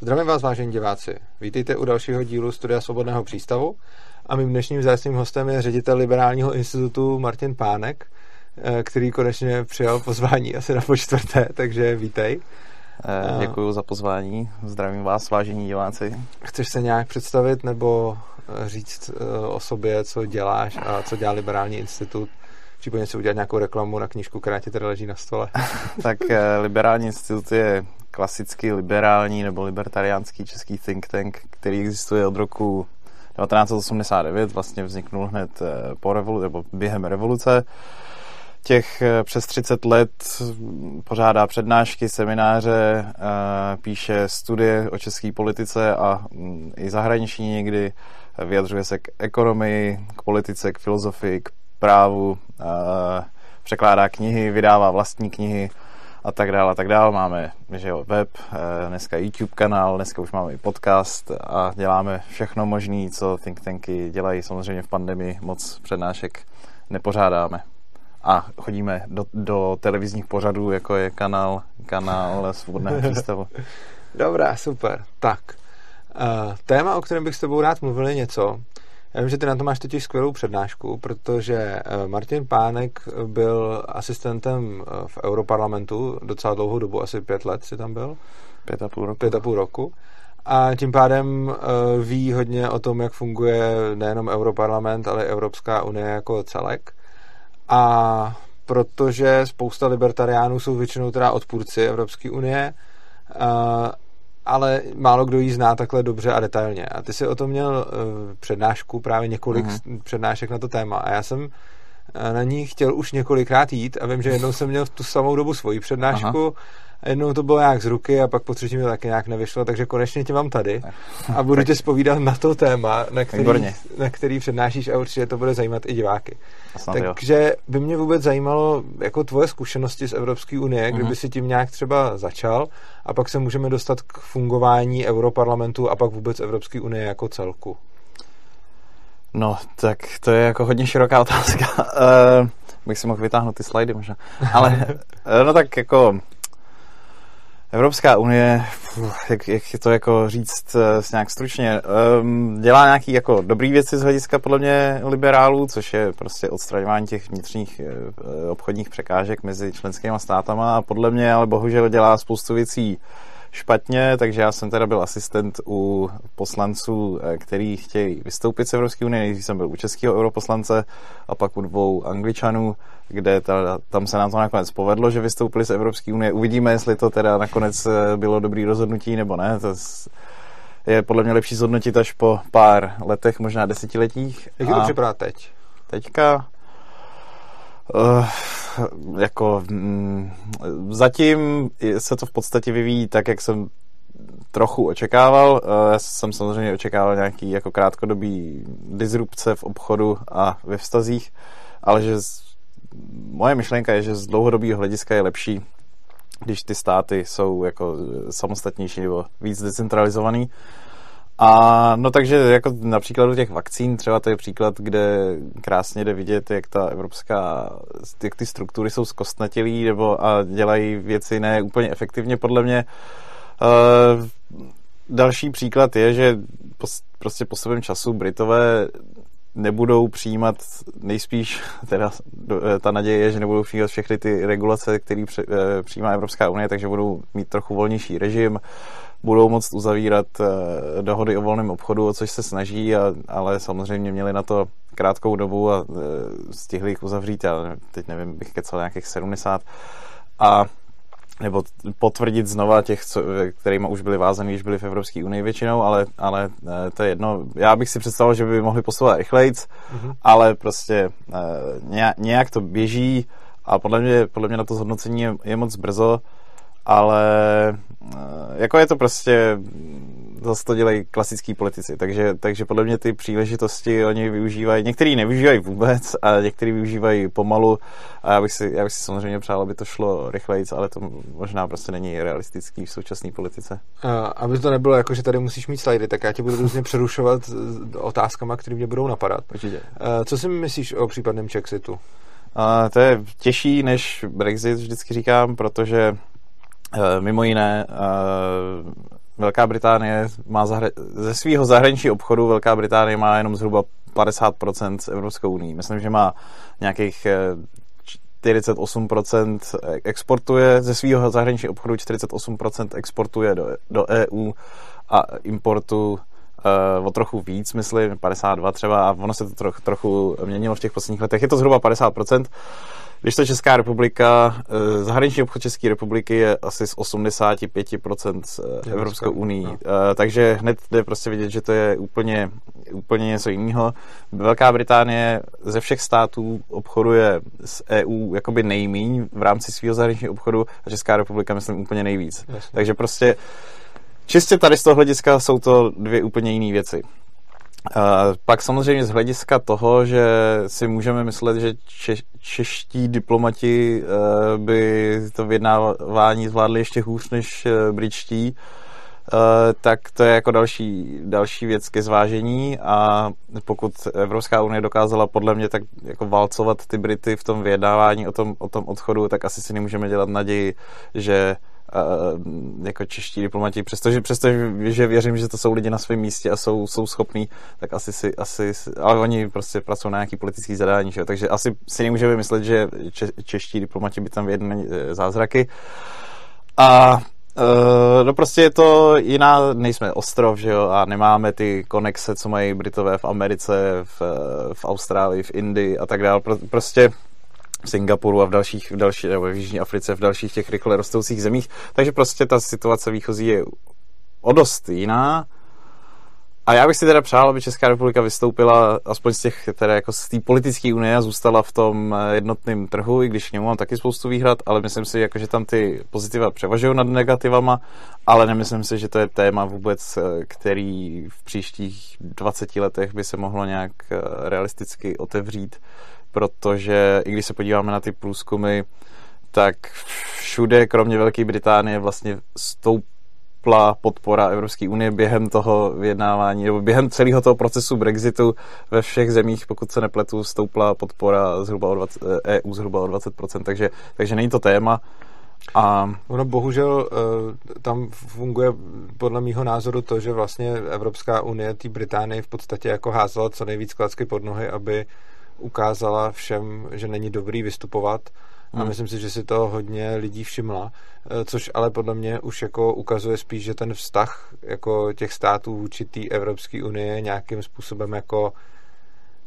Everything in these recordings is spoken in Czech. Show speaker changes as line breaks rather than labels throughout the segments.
Zdravím vás, vážení diváci. Vítejte u dalšího dílu Studia Svobodného přístavu a mým dnešním vzácným hostem je ředitel Liberálního institutu Martin Pánek, eh, který konečně přijal pozvání asi na počtvrté, takže vítej.
Eh, děkuji za pozvání, zdravím vás, vážení diváci.
Chceš se nějak představit nebo eh, říct o sobě, co děláš a co dělá Liberální institut? Případně si udělat nějakou reklamu na knížku, která ti tady leží na stole.
tak Liberální institut je klasicky liberální nebo libertariánský český think tank, který existuje od roku 1989, vlastně vzniknul hned eh, po revolu- nebo během revoluce. Těch eh, přes 30 let pořádá přednášky, semináře, eh, píše studie o české politice a mm, i zahraniční někdy, vyjadřuje se k ekonomii, k politice, k filozofii, k právu, překládá knihy, vydává vlastní knihy, a tak dále a tak dále. Máme že jo, web, eh, dneska YouTube kanál, dneska už máme i podcast a děláme všechno možné, co think tanky dělají. Samozřejmě v pandemii moc přednášek nepořádáme. A chodíme do, do televizních pořadů, jako je kanál, kanál Svobodného přístavu.
Dobrá, super. Tak, uh, téma, o kterém bych s tebou rád mluvil, je něco, já vím, že ty na to máš totiž skvělou přednášku, protože eh, Martin Pánek byl asistentem eh, v Europarlamentu docela dlouhou dobu, asi pět let si tam byl.
Pět a půl roku.
Pět a půl roku. A tím pádem eh, ví hodně o tom, jak funguje nejenom Europarlament, ale i Evropská unie jako celek. A protože spousta libertariánů jsou většinou teda odpůrci Evropské unie, ale málo kdo ji zná takhle dobře a detailně. A ty jsi o tom měl uh, přednášku, právě několik uh-huh. přednášek na to téma a já jsem uh, na ní chtěl už několikrát jít a vím, že jednou jsem měl v tu samou dobu svoji přednášku Aha a jednou to bylo nějak z ruky a pak po třetí mi to taky nějak nevyšlo, takže konečně tě mám tady a budu tě spovídat na to téma, na který, na který přednášíš a určitě to bude zajímat i diváky. Takže by mě vůbec zajímalo jako tvoje zkušenosti z Evropské unie, kdyby uh-huh. si tím nějak třeba začal a pak se můžeme dostat k fungování Europarlamentu a pak vůbec Evropské unie jako celku.
No, tak to je jako hodně široká otázka. Uh, bych si mohl vytáhnout ty slajdy možná. Ale, eh, no tak jako Evropská unie, jak, jak to jako říct uh, nějak stručně, um, dělá nějaký jako dobrý věci z hlediska podle mě liberálů, což je prostě odstraňování těch vnitřních uh, obchodních překážek mezi členskými státama a podle mě ale bohužel dělá spoustu věcí špatně, takže já jsem teda byl asistent u poslanců, eh, který chtějí vystoupit z Evropské unie. Nejdřív jsem byl u českého europoslance a pak u dvou angličanů, kde teda, tam se nám to nakonec povedlo, že vystoupili z Evropské unie. Uvidíme, jestli to teda nakonec eh, bylo dobrý rozhodnutí nebo ne. To je podle mě lepší zhodnotit až po pár letech, možná desetiletích.
Jak to připadá teď?
Teďka Uh, jako mm, zatím se to v podstatě vyvíjí tak, jak jsem trochu očekával. Uh, já jsem samozřejmě očekával nějaký jako krátkodobý disrupce v obchodu a ve vztazích, ale že z, moje myšlenka je, že z dlouhodobého hlediska je lepší, když ty státy jsou jako samostatnější nebo víc decentralizovaný a no takže jako například u těch vakcín, třeba to je příklad, kde krásně jde vidět, jak ta evropská, jak ty struktury jsou zkostnatělý nebo a dělají věci ne úplně efektivně podle mě. Uh, další příklad je, že po, prostě po svém času Britové nebudou přijímat nejspíš, teda eh, ta naděje je, že nebudou přijímat všechny ty regulace, které eh, přijímá Evropská unie, takže budou mít trochu volnější režim, budou moct uzavírat eh, dohody o volném obchodu, o což se snaží, a, ale samozřejmě měli na to krátkou dobu a stihli jich uzavřít, já teď nevím, bych kecal nějakých 70 a nebo potvrdit znova těch, co, kterými už byli vázaný, když byli v Evropské unii většinou, ale, ale eh, to je jedno. Já bych si představil, že by mohli posouvat rychlejc, mm-hmm. ale prostě eh, nějak to běží a podle mě, podle mě na to zhodnocení je, je moc brzo, ale eh, jako je to prostě zase to dělají klasický politici, takže, takže podle mě ty příležitosti oni využívají, některý nevyužívají vůbec a některý využívají pomalu a já bych si, já bych si samozřejmě přál, aby to šlo rychleji, ale to možná prostě není realistický v současné politice.
A, aby to nebylo jako, že tady musíš mít slajdy, tak já tě budu různě přerušovat otázkama, které mě budou napadat.
Určitě.
Co si myslíš o případném Chexitu? Uh,
to je těžší než Brexit, vždycky říkám, protože mimo jiné uh, Velká Británie má zahra- ze svého zahraničního obchodu Velká Británie má jenom zhruba 50% s Evropskou unii. Myslím, že má nějakých 48% eh, exportuje ze svého zahraničního obchodu, 48% exportuje do, do EU a importu uh, o trochu víc, myslím, 52 třeba, a ono se to troch, trochu měnilo v těch posledních letech. Je to zhruba 50%. Když to Česká republika, eh, zahraniční obchod České republiky je asi z 85% eh, Evropskou unii. No. Takže hned jde prostě vidět, že to je úplně, úplně něco jiného. Velká Británie ze všech států obchoduje s EU jakoby nejmíň v rámci svého zahraničního obchodu a Česká republika, myslím, úplně nejvíc. Jasně. Takže prostě čistě tady z toho hlediska jsou to dvě úplně jiné věci. Pak samozřejmě z hlediska toho, že si můžeme myslet, že če- čeští diplomati uh, by to vyjednávání zvládli ještě hůř než uh, britští, uh, tak to je jako další, další věc ke zvážení. A pokud Evropská unie dokázala podle mě tak jako válcovat ty Brity v tom vyjednávání o tom, o tom odchodu, tak asi si nemůžeme dělat naději, že jako čeští diplomati, přestože, přestože že věřím, že to jsou lidi na svém místě a jsou, jsou schopní, tak asi si, asi, ale oni prostě pracují na nějaký politický zadání, že? takže asi si nemůžeme myslet, že če, čeští diplomati by tam vyjednali e, zázraky. A Uh, no prostě je to jiná, nejsme ostrov, že jo, a nemáme ty konexe, co mají Britové v Americe, v, v Austrálii, v Indii a tak dále. Prostě v Singapuru a v dalších, v další, nebo v Jižní Africe, v dalších těch rychle rostoucích zemích. Takže prostě ta situace výchozí je o dost jiná. A já bych si teda přál, aby Česká republika vystoupila aspoň z těch, teda jako z té politické unie a zůstala v tom eh, jednotném trhu, i když k němu mám taky spoustu výhrad, ale myslím si, jako, že tam ty pozitiva převažují nad negativama, ale nemyslím si, že to je téma vůbec, eh, který v příštích 20 letech by se mohlo nějak eh, realisticky otevřít protože i když se podíváme na ty průzkumy, tak všude, kromě Velké Británie, vlastně stoupla podpora Evropské unie během toho vyjednávání, nebo během celého toho procesu Brexitu ve všech zemích, pokud se nepletu, stoupla podpora zhruba o 20, EU zhruba o 20%, takže, takže není to téma.
A... Ono bohužel eh, tam funguje podle mýho názoru to, že vlastně Evropská unie té Británii v podstatě jako házela co nejvíc klacky pod nohy, aby ukázala všem, že není dobrý vystupovat a hmm. myslím si, že si to hodně lidí všimla, eh, což ale podle mě už jako ukazuje spíš, že ten vztah jako těch států vůči té Evropské unie nějakým způsobem jako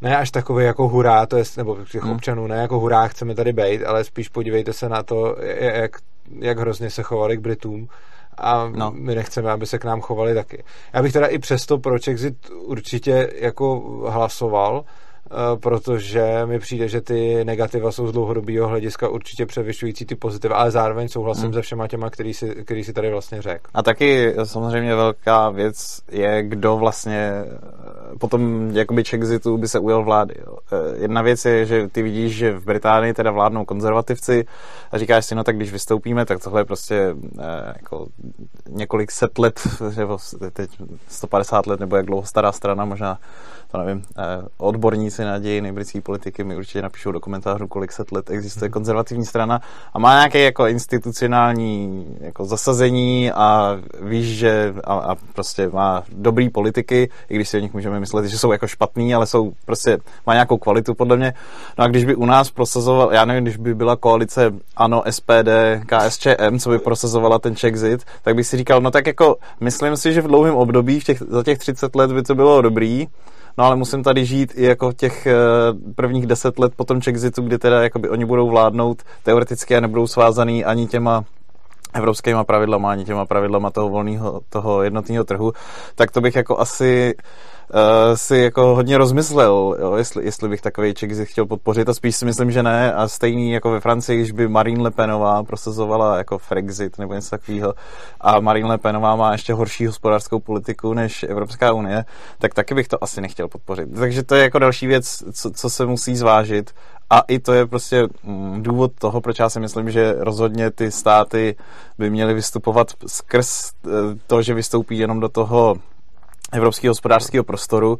ne až takový jako hurá, to je, nebo těch hmm. občanů, ne jako hurá, chceme tady být, ale spíš podívejte se na to, jak, jak hrozně se chovali k Britům a no. my nechceme, aby se k nám chovali taky. Já bych teda i přesto pro Exit určitě jako hlasoval, protože mi přijde, že ty negativa jsou z dlouhodobého hlediska určitě převyšující ty pozitiva, ale zároveň souhlasím hmm. se všema těma, který si, který si tady vlastně řekl.
A taky samozřejmě velká věc je, kdo vlastně eh, potom jakoby Chexitu by se ujel vlády. Jo. Eh, jedna věc je, že ty vidíš, že v Británii teda vládnou konzervativci a říkáš si, no tak když vystoupíme, tak tohle je prostě jako několik set let, nebo teď 150 let, nebo jak dlouho stará strana, možná to nevím, eh, odborníci na dějiny britské politiky mi určitě napíšou do komentářů, kolik set let existuje konzervativní strana a má nějaké jako institucionální jako zasazení a víš, že a, a prostě má dobrý politiky, i když si o nich můžeme myslet, že jsou jako špatný, ale jsou prostě, má nějakou kvalitu podle mě. No a když by u nás prosazoval, já nevím, když by byla koalice ANO, SPD, KSČM, co by prosazovala ten Czexit, tak bych si říkal, no tak jako myslím si, že v dlouhém období, v těch, za těch 30 let by to bylo dobrý, No ale musím tady žít i jako těch eh, prvních deset let po tom Chexitu, kdy teda jakoby oni budou vládnout teoreticky a nebudou svázaný ani těma evropskými pravidlama, ani těma pravidlama toho volného, toho jednotného trhu, tak to bych jako asi uh, si jako hodně rozmyslel, jo, jestli, jestli bych takový Czech chtěl podpořit. A spíš si myslím, že ne. A stejný jako ve Francii, když by Marine Le Penová prosazovala jako Frexit nebo něco takového a Marine Le Penová má ještě horší hospodářskou politiku než Evropská unie, tak taky bych to asi nechtěl podpořit. Takže to je jako další věc, co, co se musí zvážit a i to je prostě mm, důvod toho, proč já si myslím, že rozhodně ty státy by měly vystupovat skrz eh, to, že vystoupí jenom do toho evropského hospodářského prostoru,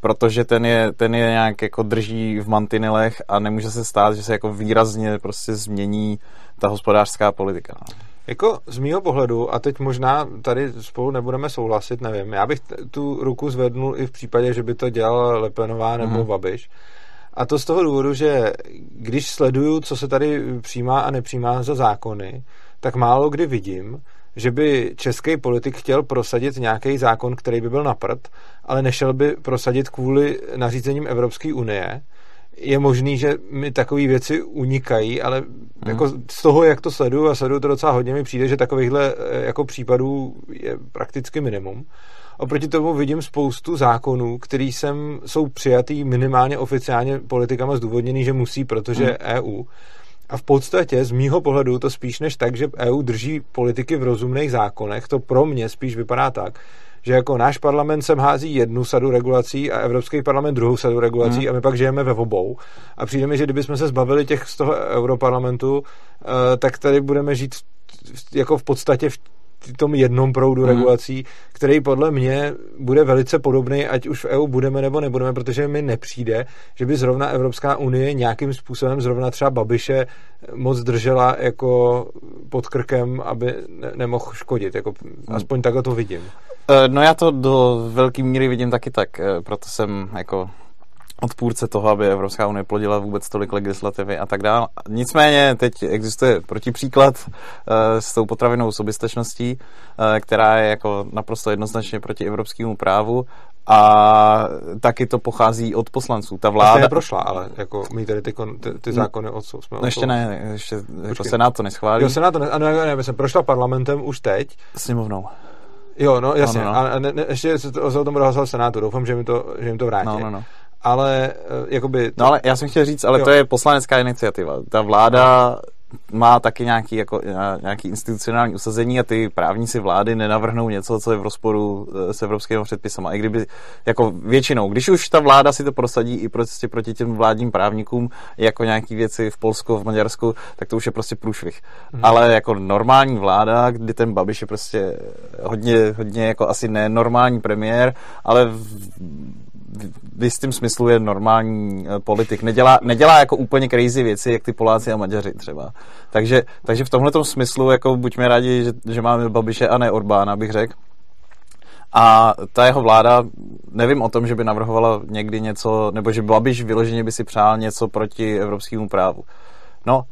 protože ten je, ten je nějak jako drží v mantinelech a nemůže se stát, že se jako výrazně prostě změní ta hospodářská politika. No.
Jako z mýho pohledu, a teď možná tady spolu nebudeme souhlasit, nevím, já bych tu ruku zvednul i v případě, že by to dělal Lepenová nebo mm-hmm. Babiš. A to z toho důvodu, že když sleduju, co se tady přijímá a nepřijímá za zákony, tak málo kdy vidím, že by český politik chtěl prosadit nějaký zákon, který by byl na prd, ale nešel by prosadit kvůli nařízením Evropské unie. Je možný, že mi takové věci unikají, ale hmm. jako z toho, jak to sleduju a sleduju to docela hodně, mi přijde, že takovýchhle eh, jako případů je prakticky minimum. Oproti tomu vidím spoustu zákonů, který sem jsou přijatý minimálně oficiálně politikama zdůvodněný, že musí, protože hmm. EU. A v podstatě z mýho pohledu to spíš než tak, že EU drží politiky v rozumných zákonech, to pro mě spíš vypadá tak, že jako náš parlament sem hází jednu sadu regulací a Evropský parlament druhou sadu regulací hmm. a my pak žijeme ve obou. A přijde mi, že kdybychom se zbavili těch z toho europarlamentu, uh, tak tady budeme žít jako v podstatě v tom jednom proudu hmm. regulací, který podle mě bude velice podobný, ať už v EU budeme nebo nebudeme, protože mi nepřijde, že by zrovna Evropská unie nějakým způsobem zrovna třeba Babiše moc držela jako pod krkem, aby ne- nemohl škodit. Jako, aspoň takhle to vidím.
Eh, no já to do velké míry vidím taky tak, eh, proto jsem jako odpůrce toho, aby Evropská unie plodila vůbec tolik legislativy a tak dále. Nicméně teď existuje protipříklad uh, s tou potravinou soběstačností, uh, která je jako naprosto jednoznačně proti evropskému právu a taky to pochází od poslanců. Ta vláda...
neprošla, ale jako my tady ty, ty, ty zákony od jsme
No ještě ne, ještě jako Senát to neschválí.
Jo, Senát to ne, ano, ne, ne, jsem prošla parlamentem už teď.
Sněmovnou.
Jo, no jasně. No, no, no. A ne, ne, ještě se, to, se o tom rozhodl Senátu. Doufám, že mi to, že mi to vrátí.
No, no, no
ale eh, jakoby...
To... No ale já jsem chtěl říct, ale jo. to je poslanecká iniciativa. Ta vláda má taky nějaký, jako, nějaký institucionální usazení a ty právníci vlády nenavrhnou něco, co je v rozporu eh, s evropskými předpisem. I kdyby, jako většinou, když už ta vláda si to prosadí i prostě proti těm vládním právníkům, jako nějaký věci v Polsku, v Maďarsku, tak to už je prostě průšvih. Hmm. Ale jako normální vláda, kdy ten Babiš je prostě hodně, hodně jako asi nenormální premiér, ale v, v jistém smyslu je normální eh, politik. Nedělá, nedělá jako úplně crazy věci, jak ty Poláci a Maďaři třeba. Takže, takže v tomhle smyslu jako buďme rádi, že, že máme Babiše a ne Orbána, bych řekl. A ta jeho vláda, nevím o tom, že by navrhovala někdy něco, nebo že Babiš vyloženě by si přál něco proti evropskému právu. No,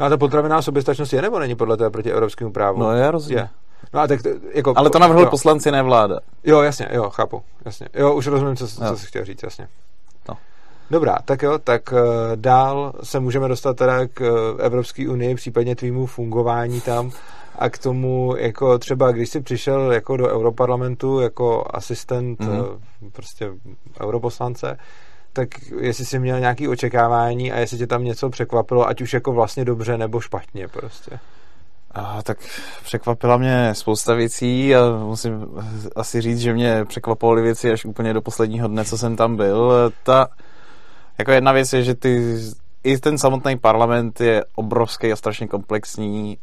No a ta potraviná soběstačnost je nebo není podle toho proti evropskému právu?
No je rozumím. Je.
No a tak, jako,
Ale to navrhli poslanci, ne vláda.
Jo, jasně, jo, chápu. Jasně. Jo, už rozumím, co, co jsi chtěl říct, jasně. No. Dobrá, tak jo, tak uh, dál se můžeme dostat teda k uh, Evropské unii, případně tvýmu fungování tam a k tomu, jako třeba když jsi přišel jako do Europarlamentu jako asistent mm-hmm. prostě europoslance, tak jestli jsi měl nějaké očekávání a jestli tě tam něco překvapilo, ať už jako vlastně dobře nebo špatně prostě.
A, tak překvapila mě spousta věcí a musím asi říct, že mě překvapovaly věci až úplně do posledního dne, co jsem tam byl. Ta, jako jedna věc je, že ty, i ten samotný parlament je obrovský a strašně komplexní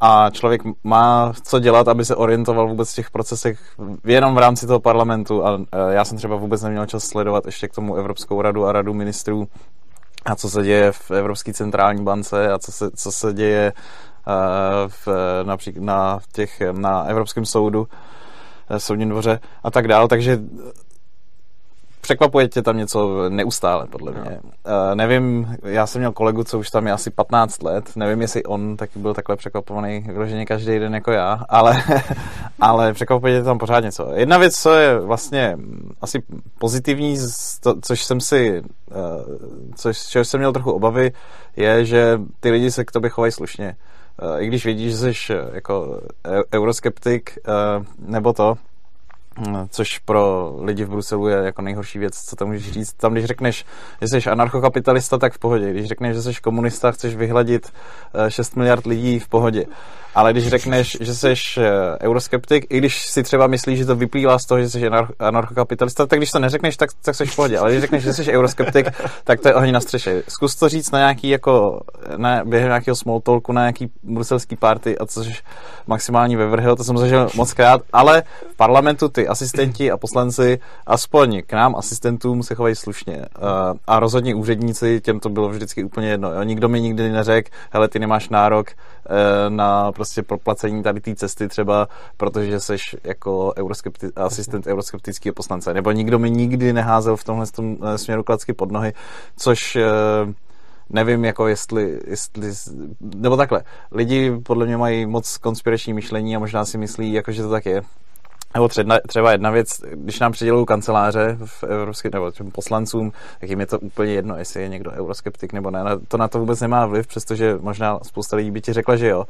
a člověk má co dělat, aby se orientoval vůbec v těch procesech jenom v rámci toho parlamentu a já jsem třeba vůbec neměl čas sledovat ještě k tomu Evropskou radu a radu ministrů a co se děje v Evropské centrální bance a co se, co se děje v, například na, těch, na Evropském soudu, eh, soudním dvoře a tak dále, takže překvapuje tě tam něco neustále, podle mě. Uh, nevím, já jsem měl kolegu, co už tam je asi 15 let, nevím, jestli on taky byl takhle překvapovaný vyloženě každý den jako já, ale, ale překvapuje tě tam pořád něco. Jedna věc, co je vlastně asi pozitivní, to, což jsem si, uh, což, čeho jsem měl trochu obavy, je, že ty lidi se k tobě chovají slušně. Eh, i když vidíš, že jsi eh, jako e- euroskeptik eh, nebo to, což pro lidi v Bruselu je jako nejhorší věc, co tam můžeš říct. Tam, když řekneš, že jsi anarchokapitalista, tak v pohodě. Když řekneš, že jsi komunista, chceš vyhladit 6 miliard lidí v pohodě. Ale když řekneš, že jsi uh, euroskeptik, i když si třeba myslíš, že to vyplývá z toho, že jsi anarchokapitalista, tak když to neřekneš, tak, tak jsi v pohodě. Ale když řekneš, že jsi euroskeptik, tak to je ohně na střeše. Zkus to říct na nějaký jako, ne, během nějakého small talku, na nějaký bruselský party a což maximální vevrhel, to jsem zažil moc krát, ale v parlamentu ty asistenti a poslanci aspoň k nám asistentům se chovají slušně. A rozhodně úředníci, těm to bylo vždycky úplně jedno. Jo. Nikdo mi nikdy neřekl, hele, ty nemáš nárok uh, na prostě proplacení tady té cesty třeba, protože jsi jako euroskepti- asistent euroskeptického poslance. Nebo nikdo mi nikdy neházel v tomhle tom směru klacky pod nohy, což uh, nevím, jako jestli, jestli, nebo takhle, lidi podle mě mají moc konspirační myšlení a možná si myslí, jako, že to tak je. Nebo třeba, třeba jedna věc, když nám přidělují kanceláře v evropský, nebo těm poslancům, tak jim je to úplně jedno, jestli je někdo euroskeptik nebo ne. To na to vůbec nemá vliv, přestože možná spousta lidí by ti řekla, že jo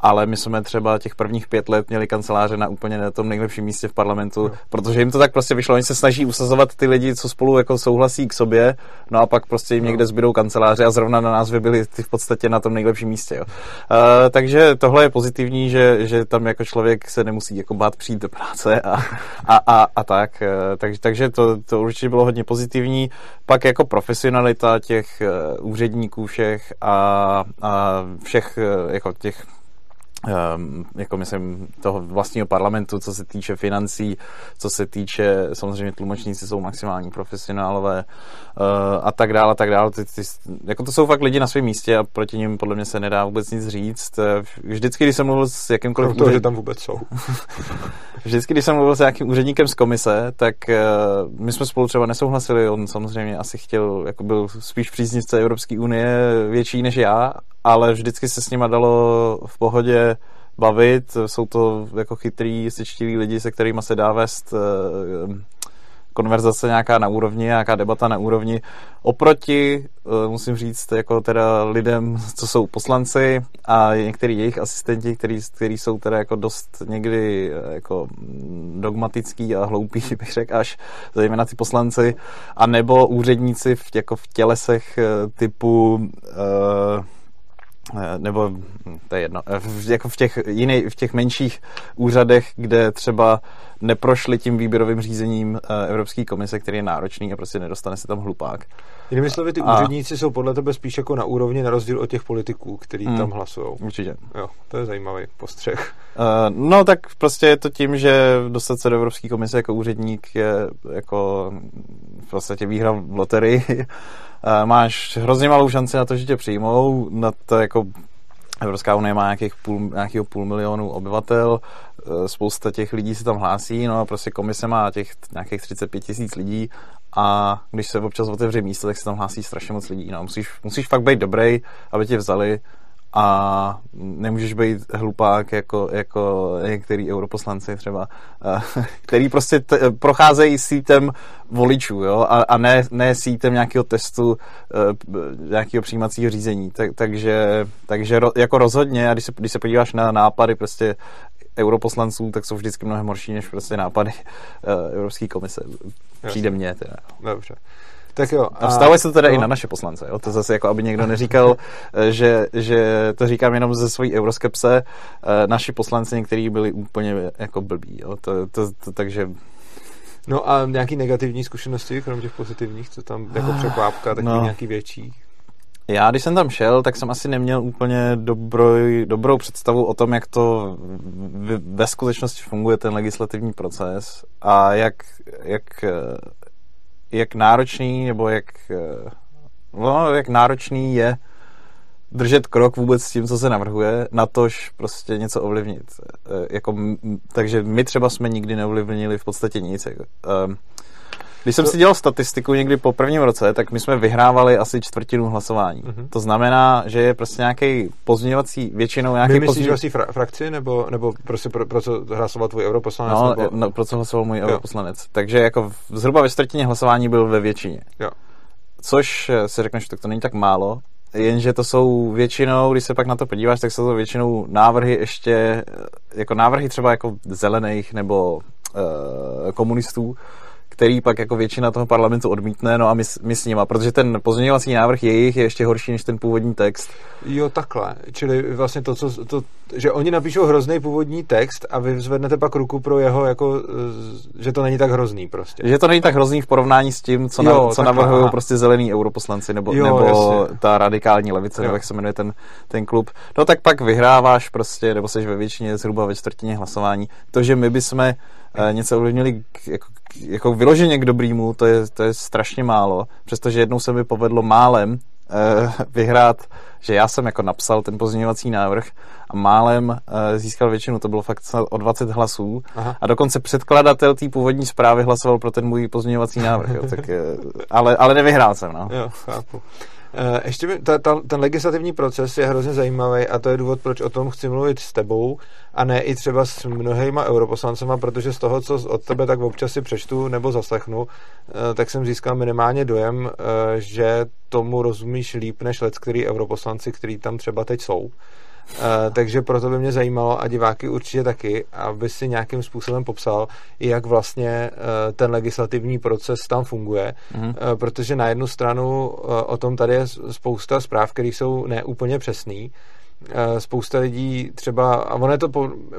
ale my jsme třeba těch prvních pět let měli kanceláře na úplně na tom nejlepším místě v parlamentu, no. protože jim to tak prostě vyšlo. Oni se snaží usazovat ty lidi, co spolu jako souhlasí k sobě, no a pak prostě jim no. někde zbydou kanceláře a zrovna na nás byli ty v podstatě na tom nejlepším místě. Jo. Uh, takže tohle je pozitivní, že, že tam jako člověk se nemusí jako bát přijít do práce a, a, a, a tak. Uh, takže, takže to, to určitě bylo hodně pozitivní. Pak jako profesionalita těch uh, úředníků všech a, a všech uh, jako těch jako myslím toho vlastního parlamentu, co se týče financí, co se týče, samozřejmě tlumočníci jsou maximální profesionálové uh, a tak dále, a tak dále. Ty, ty, jako to jsou fakt lidi na svém místě a proti nim podle mě se nedá vůbec nic říct. Eh, vždycky, když jsem mluvil s jakýmkoliv...
To, úřad... že tam vůbec jsou.
Vždycky, když jsem mluvil s nějakým úředníkem z komise, tak uh, my jsme spolu třeba nesouhlasili. On samozřejmě asi chtěl, jako byl spíš příznivce Evropské unie větší než já, ale vždycky se s nima dalo v pohodě bavit. Jsou to jako chytrý, sečtiví lidi, se kterými se dá vést uh, konverzace nějaká na úrovni, nějaká debata na úrovni. Oproti, eh, musím říct, jako teda lidem, co jsou poslanci a některý jejich asistenti, který, který jsou teda jako dost někdy eh, jako dogmatický a hloupý, bych řekl až, zejména ty poslanci, a nebo úředníci v, jako v tělesech eh, typu uh, nebo hm, to je jedno, jako v těch, jiný, v těch menších úřadech, kde třeba neprošli tím výběrovým řízením eh, Evropské komise, který je náročný a prostě nedostane se tam hlupák.
Jinými slovy, ty a... úředníci jsou podle tebe spíš jako na úrovni na rozdíl od těch politiků, kteří hmm, tam hlasují.
Určitě.
Jo, to je zajímavý postřeh.
Uh, no tak prostě je to tím, že dostat se do Evropské komise jako úředník je jako v podstatě výhra v loterii. Máš hrozně malou šanci na to, že tě přijmou, na to jako Evropská unie má nějakých půl, nějakého půl milionu obyvatel, e, spousta těch lidí se tam hlásí, no a prostě komise má těch nějakých 35 tisíc lidí. A když se občas otevře místo, tak se tam hlásí strašně moc lidí. No, musíš, musíš fakt být dobrý, aby tě vzali a nemůžeš být hlupák jako, jako některý europoslanci třeba, který prostě t- procházejí sítem voličů, jo, a, a ne, ne sítem nějakého testu, e, nějakého přijímacího řízení. Tak, takže, takže ro, jako rozhodně, a když se, když se podíváš na nápady prostě europoslanců, tak jsou vždycky mnohem horší než prostě nápady uh, Evropské komise. Přijde mně teda.
Dobře. Tak jo.
A vztahuje se to teda no. i na naše poslance. Jo? To zase jako, aby někdo neříkal, eh, že, že to říkám jenom ze svojí euroskepse. Eh, naši poslanci někteří byli úplně jako blbí. Jo? To, to, to, takže
No a nějaký negativní zkušenosti, krom těch pozitivních, co tam jako překvápka, taky no. nějaký větší?
Já, když jsem tam šel, tak jsem asi neměl úplně dobrou, dobrou představu o tom, jak to ve skutečnosti funguje ten legislativní proces a jak, jak jak náročný, nebo jak, eh, no, jak náročný je držet krok vůbec s tím, co se navrhuje, na tož prostě něco ovlivnit. Eh, jako, takže my třeba jsme nikdy neovlivnili v podstatě nic. Jako, um, když jsem to... si dělal statistiku někdy po prvním roce, tak my jsme vyhrávali asi čtvrtinu hlasování. Uh-huh. To znamená, že je prostě nějaký pozměňovací, většinou nějaký
My myslíš pozměň... fra- frakci, nebo, nebo prostě pro, pro co hlasoval tvůj europoslanec?
No,
nebo...
no, pro co hlasoval můj jo. europoslanec. Takže jako zhruba ve čtvrtině hlasování byl ve většině.
Jo.
Což eh, si řekneš, tak to není tak málo, jenže to jsou většinou, když se pak na to podíváš, tak jsou to většinou návrhy ještě, eh, jako návrhy třeba jako zelených nebo uh, komunistů, který pak jako většina toho parlamentu odmítne, no a my, my s nima, protože ten pozměňovací návrh jejich je ještě horší než ten původní text.
Jo, takhle. Čili vlastně to, co, to, že oni napíšou hrozný původní text a vy zvednete pak ruku pro jeho, jako, že to není tak hrozný prostě.
Že to není tak hrozný v porovnání s tím, co, jo, na, co navrhují prostě zelení europoslanci nebo, jo, nebo ta radikální levice, jo. nebo jak se jmenuje ten, ten klub. No tak pak vyhráváš prostě, nebo jsi ve většině zhruba ve čtvrtině hlasování. To, že my bychom něco ovlivnili jako, jako vyloženě k dobrýmu, to je, to je strašně málo, přestože jednou se mi povedlo málem uh, vyhrát, že já jsem jako napsal ten pozměňovací návrh a málem uh, získal většinu, to bylo fakt o 20 hlasů Aha. a dokonce předkladatel té původní zprávy hlasoval pro ten můj pozměňovací návrh, jo, tak, uh, ale, ale nevyhrál jsem. No.
Jo, chápu. Eh, ještě by, ta, ta, ten legislativní proces je hrozně zajímavý a to je důvod, proč o tom chci mluvit s tebou a ne i třeba s mnohýma europoslancema, protože z toho, co od tebe tak občas si přečtu nebo zaslechnu, eh, tak jsem získal minimálně dojem, eh, že tomu rozumíš líp než let, který europoslanci, který tam třeba teď jsou. Uh, takže proto by mě zajímalo, a diváky určitě taky, aby si nějakým způsobem popsal, jak vlastně uh, ten legislativní proces tam funguje, mm. protože na jednu stranu o tom tady je spousta zpráv, které jsou neúplně přesný, Eh, spousta lidí třeba, a ono je to,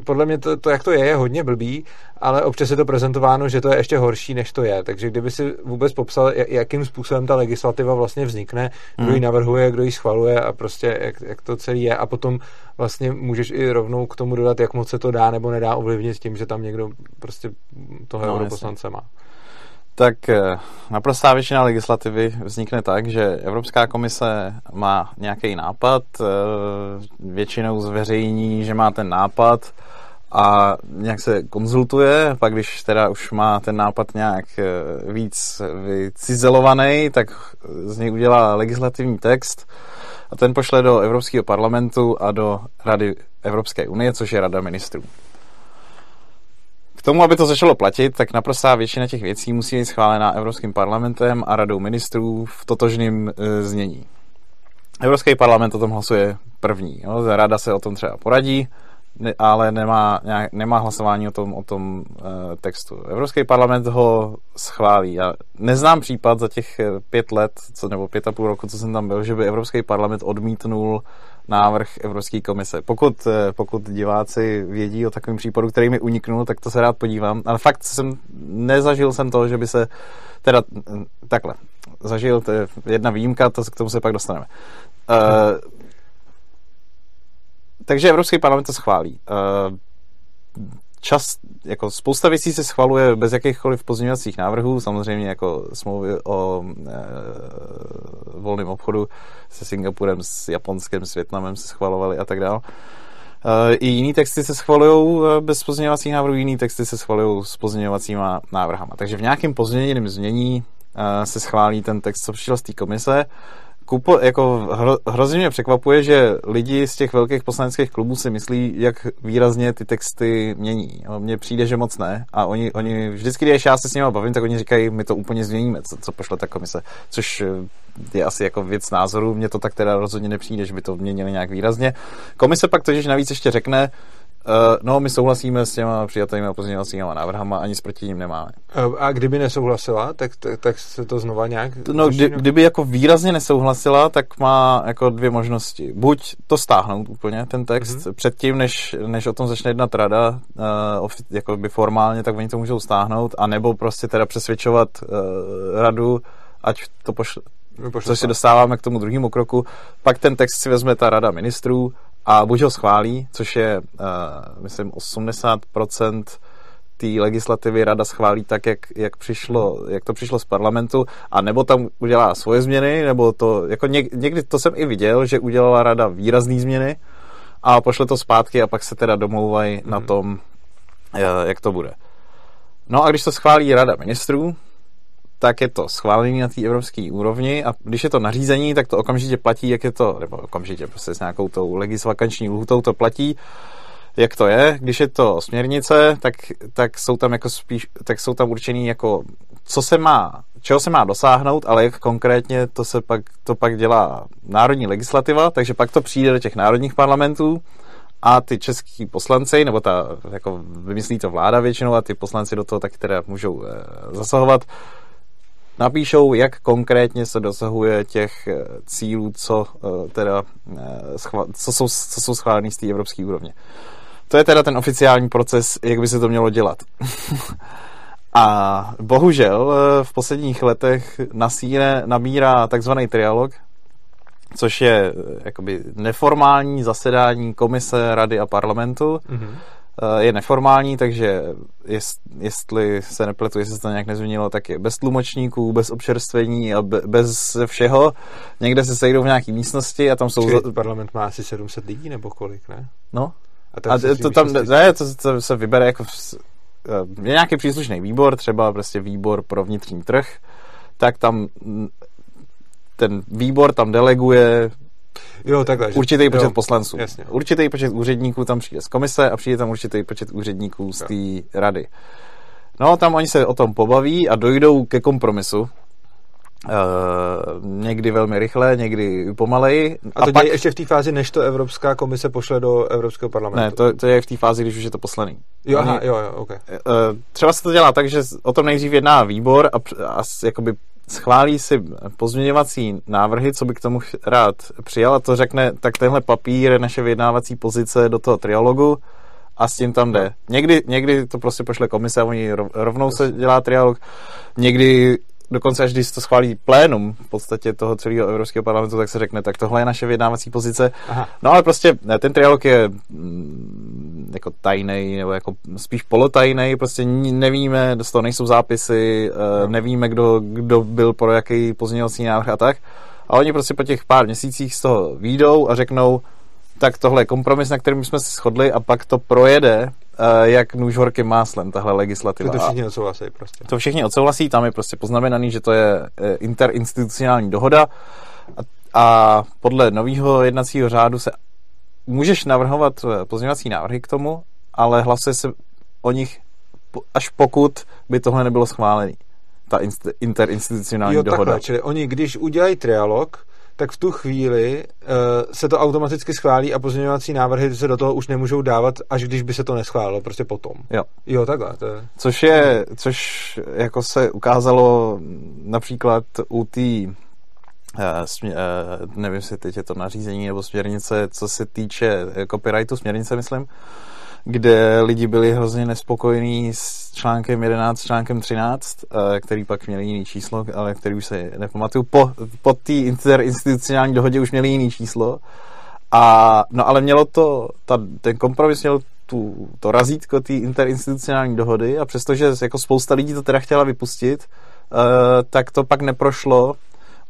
podle mě to, to, jak to je, je hodně blbý, ale občas je to prezentováno, že to je ještě horší, než to je. Takže kdyby si vůbec popsal, jakým způsobem ta legislativa vlastně vznikne, kdo ji hmm. navrhuje, kdo ji schvaluje a prostě jak, jak to celý je a potom vlastně můžeš i rovnou k tomu dodat, jak moc se to dá nebo nedá ovlivnit tím, že tam někdo prostě toho no, europoslance má
tak eh, naprostá většina legislativy vznikne tak, že Evropská komise má nějaký nápad, eh, většinou zveřejní, že má ten nápad a nějak se konzultuje, pak když teda už má ten nápad nějak eh, víc vycizelovaný, tak z něj udělá legislativní text a ten pošle do Evropského parlamentu a do Rady Evropské unie, což je Rada ministrů. K tomu, aby to začalo platit, tak naprostá většina těch věcí musí být schválená Evropským parlamentem a radou ministrů v totožném e, znění. Evropský parlament o tom hlasuje první. Jo? Rada se o tom třeba poradí, ne, ale nemá, nějak, nemá hlasování o tom, o tom e, textu. Evropský parlament ho schválí. Já neznám případ za těch e, pět let, co, nebo pět a půl roku, co jsem tam byl, že by Evropský parlament odmítnul návrh Evropské komise. Pokud, eh, pokud diváci vědí o takovém případu, který mi uniknul, tak to se rád podívám. Ale fakt jsem, nezažil jsem to, že by se, teda takhle, zažil, to je jedna výjimka, to, k tomu se pak dostaneme. Uh, takže Evropský parlament to schválí. Uh, čas, jako spousta věcí se schvaluje bez jakýchkoliv pozměňovacích návrhů, samozřejmě jako smlouvy o e, volném obchodu se Singapurem, s Japonskem, s Větnamem se schvalovaly a tak dále. I jiný texty se schvalují e, bez pozměňovacích návrhů, jiný texty se schvalují s pozměňovacíma návrhama. Takže v nějakém pozměněném změní e, se schválí ten text, co přišel z té komise kupo, jako hro, hrozně mě překvapuje, že lidi z těch velkých poslaneckých klubů si myslí, jak výrazně ty texty mění. Mně přijde, že moc ne. A oni, oni vždycky, když já se s nimi bavím, tak oni říkají, my to úplně změníme, co, co pošle ta komise. Což eh, je asi jako věc názoru. Mně to tak teda rozhodně nepřijde, že by to měnili nějak výrazně. Komise pak totiž navíc ještě řekne, Uh, no, my souhlasíme s těma přijatými pozměňovacími návrhama, ani s proti ním nemáme.
A kdyby nesouhlasila, tak, tak, tak se to znova nějak...
No, kdy, kdyby jako výrazně nesouhlasila, tak má jako dvě možnosti. Buď to stáhnout úplně, ten text, mm-hmm. předtím, než, než o tom začne jednat rada, uh, jako by formálně, tak oni to můžou stáhnout, anebo prostě teda přesvědčovat uh, radu, ať to pošle, což se dostáváme k tomu druhému kroku. Pak ten text si vezme ta rada ministrů a buď ho schválí, což je, uh, myslím, 80% té legislativy rada schválí tak, jak, jak, přišlo, jak to přišlo z parlamentu, a nebo tam udělá svoje změny, nebo to, jako něk, někdy to jsem i viděl, že udělala rada výrazné změny a pošle to zpátky a pak se teda domlouvají mm-hmm. na mhm. tom, eh, jak to bude. No a když to schválí rada ministrů, tak je to schválení na té evropské úrovni a když je to nařízení, tak to okamžitě platí, jak je to, nebo okamžitě prostě s nějakou tou legisvakanční lhutou to platí, jak to je. Když je to směrnice, tak, tak jsou tam jako spíš, tak jsou tam určený jako, co se má, čeho se má dosáhnout, ale jak konkrétně to se pak, to pak dělá národní legislativa, takže pak to přijde do těch národních parlamentů a ty český poslanci, nebo ta, jako vymyslí to vláda většinou a ty poslanci do toho taky teda můžou e, zasahovat, napíšou, jak konkrétně se dosahuje těch eh, cílů, co, eh, teda, eh, co, jsou, co jsou schváleny z té evropské úrovně. To je teda ten oficiální proces, jak by se to mělo dělat. A bohužel v posledních letech nasíne, nabírá takzvaný trialog, což je jakoby neformální zasedání komise, rady a parlamentu, mm-hmm je neformální, takže jest, jestli se nepletu, jestli se to nějak nezměnilo, tak je bez tlumočníků, bez občerstvení a be, bez všeho. Někde se sejdou v nějaké místnosti a tam jsou...
Počkej, parlament má asi 700 lidí nebo kolik, ne?
No. A, a to tam, ne, to, to se vybere jako... Eh, je nějaký příslušný výbor, třeba prostě výbor pro vnitřní trh, tak tam ten výbor tam deleguje
Jo, takhle.
Určitý počet jo, poslanců.
Jasně.
Určitý počet úředníků tam přijde z komise a přijde tam určitý počet úředníků z té rady. No, tam oni se o tom pobaví a dojdou ke kompromisu. Uh, někdy velmi rychle, někdy pomaleji.
A to a pak... ještě v té fázi, než to Evropská komise pošle do Evropského parlamentu?
Ne, to, to je v té fázi, když už je to poslaný.
Jo, aha, jo, jo, ok. Uh,
třeba se to dělá tak, že o tom nejdřív jedná výbor a, a jakoby schválí si pozměňovací návrhy, co by k tomu rád přijal a to řekne, tak tenhle papír je naše vyjednávací pozice do toho trialogu a s tím tam jde. Někdy, někdy to prostě pošle komise a oni rovnou se dělá trialog, někdy dokonce až když to schválí plénum v podstatě toho celého Evropského parlamentu, tak se řekne, tak tohle je naše vyjednávací pozice. Aha. No ale prostě ten trialog je mm, jako tajný nebo jako spíš polotajný, prostě nevíme, z toho nejsou zápisy, no. nevíme, kdo, kdo byl pro jaký pozměňovací návrh a tak. A oni prostě po těch pár měsících z toho výjdou a řeknou, tak tohle je kompromis, na kterým jsme se shodli a pak to projede jak nůž horkým máslem, tahle legislativa.
To, to všichni odsouhlasí prostě.
To všichni odsouhlasí, tam je prostě poznamenaný, že to je eh, interinstitucionální dohoda a, a podle nového jednacího řádu se můžeš navrhovat eh, pozměňovací návrhy k tomu, ale hlasuje se o nich až pokud by tohle nebylo schválený ta interinstitucionální jo, dohoda. Takhle,
čili oni, když udělají trialog, tak v tu chvíli uh, se to automaticky schválí a pozměňovací návrhy se do toho už nemůžou dávat, až když by se to neschválilo, prostě potom.
Jo.
Jo, takhle. To je...
Což je, což jako se ukázalo například u té Uh, smě, uh, nevím, jestli teď je to nařízení nebo směrnice, co se týče copyrightu, směrnice, myslím, kde lidi byli hrozně nespokojení s článkem 11, článkem 13, eh, který pak měli jiný číslo, ale který už se nepamatuju. Po, po té interinstitucionální dohodě už měli jiný číslo. A, no ale mělo to, ta, ten kompromis měl tu, to razítko té interinstitucionální dohody a přestože jako spousta lidí to teda chtěla vypustit, uh, tak to pak neprošlo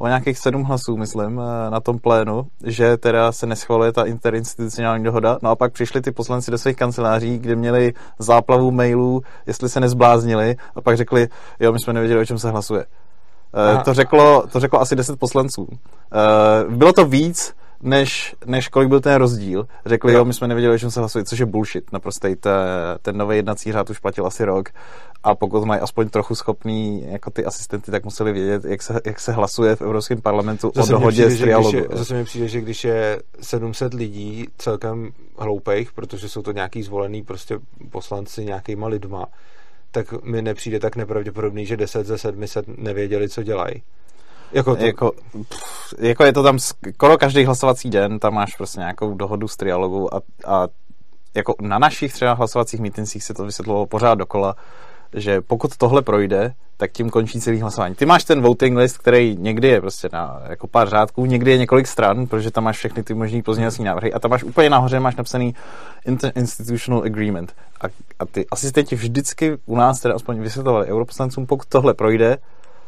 o nějakých sedm hlasů, myslím, eh, na tom plénu, že teda se neschvaluje ta interinstitucionální dohoda. No a pak přišli ty poslanci do svých kanceláří, kde měli záplavu mailů, jestli se nezbláznili a pak řekli, jo, my jsme nevěděli, o čem se hlasuje. Eh, Aha. To řeklo, to řeklo asi 10 poslanců. Eh, bylo to víc, než, než kolik byl ten rozdíl. Řekli, jo, jo my jsme nevěděli, o čem se hlasuje, což je bullshit. Naprostej ten nový jednací řád už platil asi rok a pokud mají aspoň trochu schopný jako ty asistenty, tak museli vědět, jak se, jak se hlasuje v Evropském parlamentu zase o dohodě přijde, z trialogu. Je,
zase mi přijde, že když je 700 lidí celkem hloupých, protože jsou to nějaký zvolený prostě poslanci nějakýma lidma, tak mi nepřijde tak nepravděpodobný, že 10 ze 700 nevěděli, co dělají.
Jako, to... jako, pff, jako je to tam skoro každý hlasovací den, tam máš prostě nějakou dohodu z trialogu a, a jako na našich třeba hlasovacích mítincích se to vysvětlovalo pořád dokola, že pokud tohle projde, tak tím končí celý hlasování. Ty máš ten voting list, který někdy je prostě na jako pár řádků, někdy je několik stran, protože tam máš všechny ty možný pozměňovací návrhy a tam máš úplně nahoře máš napsaný Institutional Agreement. A, a ty asistenti vždycky u nás teda aspoň vysvětlovali europoslancům, pokud tohle projde,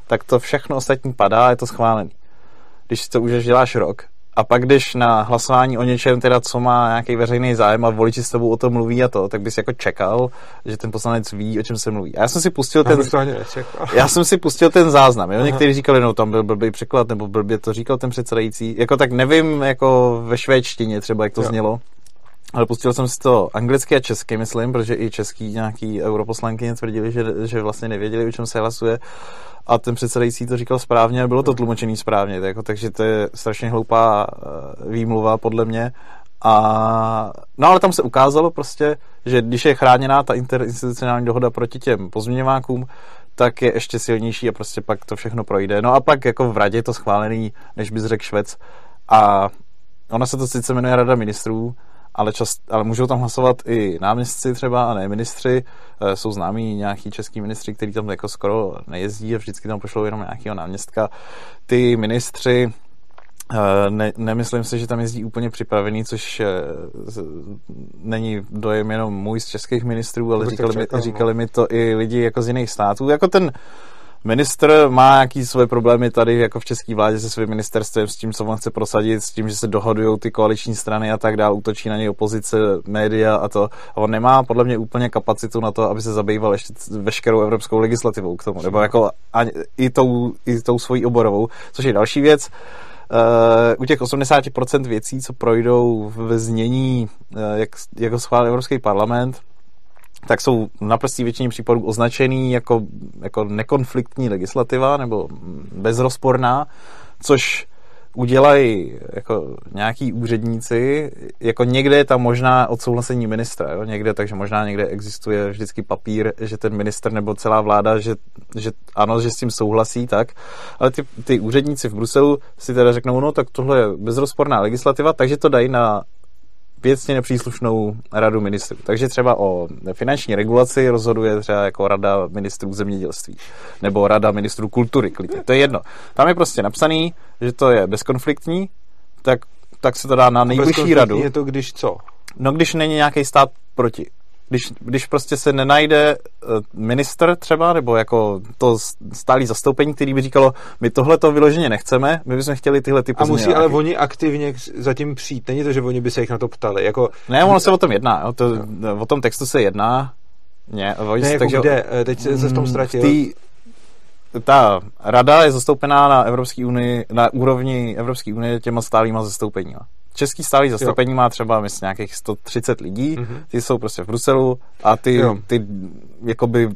tak to všechno ostatní padá a je to schválený. Když to už děláš rok, a pak když na hlasování o něčem, teda co má nějaký veřejný zájem a voliči s tebou o tom mluví a to, tak bys jako čekal, že ten poslanec ví, o čem se mluví. A já jsem si pustil ten... Já jsem si pustil ten záznam, jo? Někteří říkali, no tam byl blbý překlad, nebo blbě to říkal ten předsedající. Jako tak nevím, jako ve švédštině třeba, jak to jo. znělo. Ale pustil jsem si to anglicky a česky, myslím, protože i český nějaký europoslankyně tvrdili, že, že vlastně nevěděli, o čem se hlasuje a ten předsedající to říkal správně a bylo to tlumočený správně, tak jako, takže to je strašně hloupá eh, výmluva podle mě. A, no ale tam se ukázalo prostě, že když je chráněná ta interinstitucionální dohoda proti těm pozměňovákům, tak je ještě silnější a prostě pak to všechno projde. No a pak jako v radě je to schválený, než bys řekl Švec. A ona se to sice jmenuje Rada ministrů, ale, čas, ale můžou tam hlasovat i náměstci třeba a ne ministři. E, jsou známí nějaký český ministři, kteří tam jako skoro nejezdí a vždycky tam pošlou jenom nějakého náměstka. Ty ministři ne, nemyslím si, že tam jezdí úplně připravený, což není dojem jenom můj z českých ministrů, ale říkali mi, říkali mi to i lidi jako z jiných států. Jako ten Ministr má nějaký své problémy tady jako v české vládě se svým ministerstvem, s tím, co on chce prosadit, s tím, že se dohodují ty koaliční strany a tak dále, útočí na něj opozice, média a to. A on nemá podle mě úplně kapacitu na to, aby se zabýval ještě veškerou evropskou legislativou k tomu, nebo jako ani, i, tou, i tou svojí oborovou, což je další věc. Uh, u těch 80% věcí, co projdou ve znění, uh, jak, jako schválil Evropský parlament, tak jsou naprostý většině případů označený jako, jako nekonfliktní legislativa nebo bezrozporná, což udělají jako nějaký úředníci, jako někde je tam možná odsouhlasení ministra, jo? někde, takže možná někde existuje vždycky papír, že ten minister nebo celá vláda, že, že ano, že s tím souhlasí, tak, ale ty, ty úředníci v Bruselu si teda řeknou, no tak tohle je bezrozporná legislativa, takže to dají na věcně nepříslušnou radu ministrů. Takže třeba o finanční regulaci rozhoduje třeba jako rada ministrů zemědělství nebo rada ministrů kultury. Klidně. To je jedno. Tam je prostě napsaný, že to je bezkonfliktní, tak, tak se to dá na nejvyšší radu.
je to když co?
No když není nějaký stát proti když, když prostě se nenajde eh, minister třeba, nebo jako to stálý zastoupení, který by říkalo, my tohle to vyloženě nechceme, my bychom chtěli tyhle ty
A musí ale oni aktivně zatím přijít. Není to, že oni by se jich na to ptali. Jako...
Ne, ono se o tom jedná. Jo. To, no. O tom textu se jedná.
Ne, ne jako takže, kde? Eh, teď se v tom mm, ztratil.
Tý, ta rada je zastoupená na Evropské unii, na úrovni Evropské unie těma stálýma zastoupeníma. Český stálý zastoupení jo. má třeba myslím, nějakých 130 lidí, mm-hmm. ty jsou prostě v Bruselu a ty, ty jakoby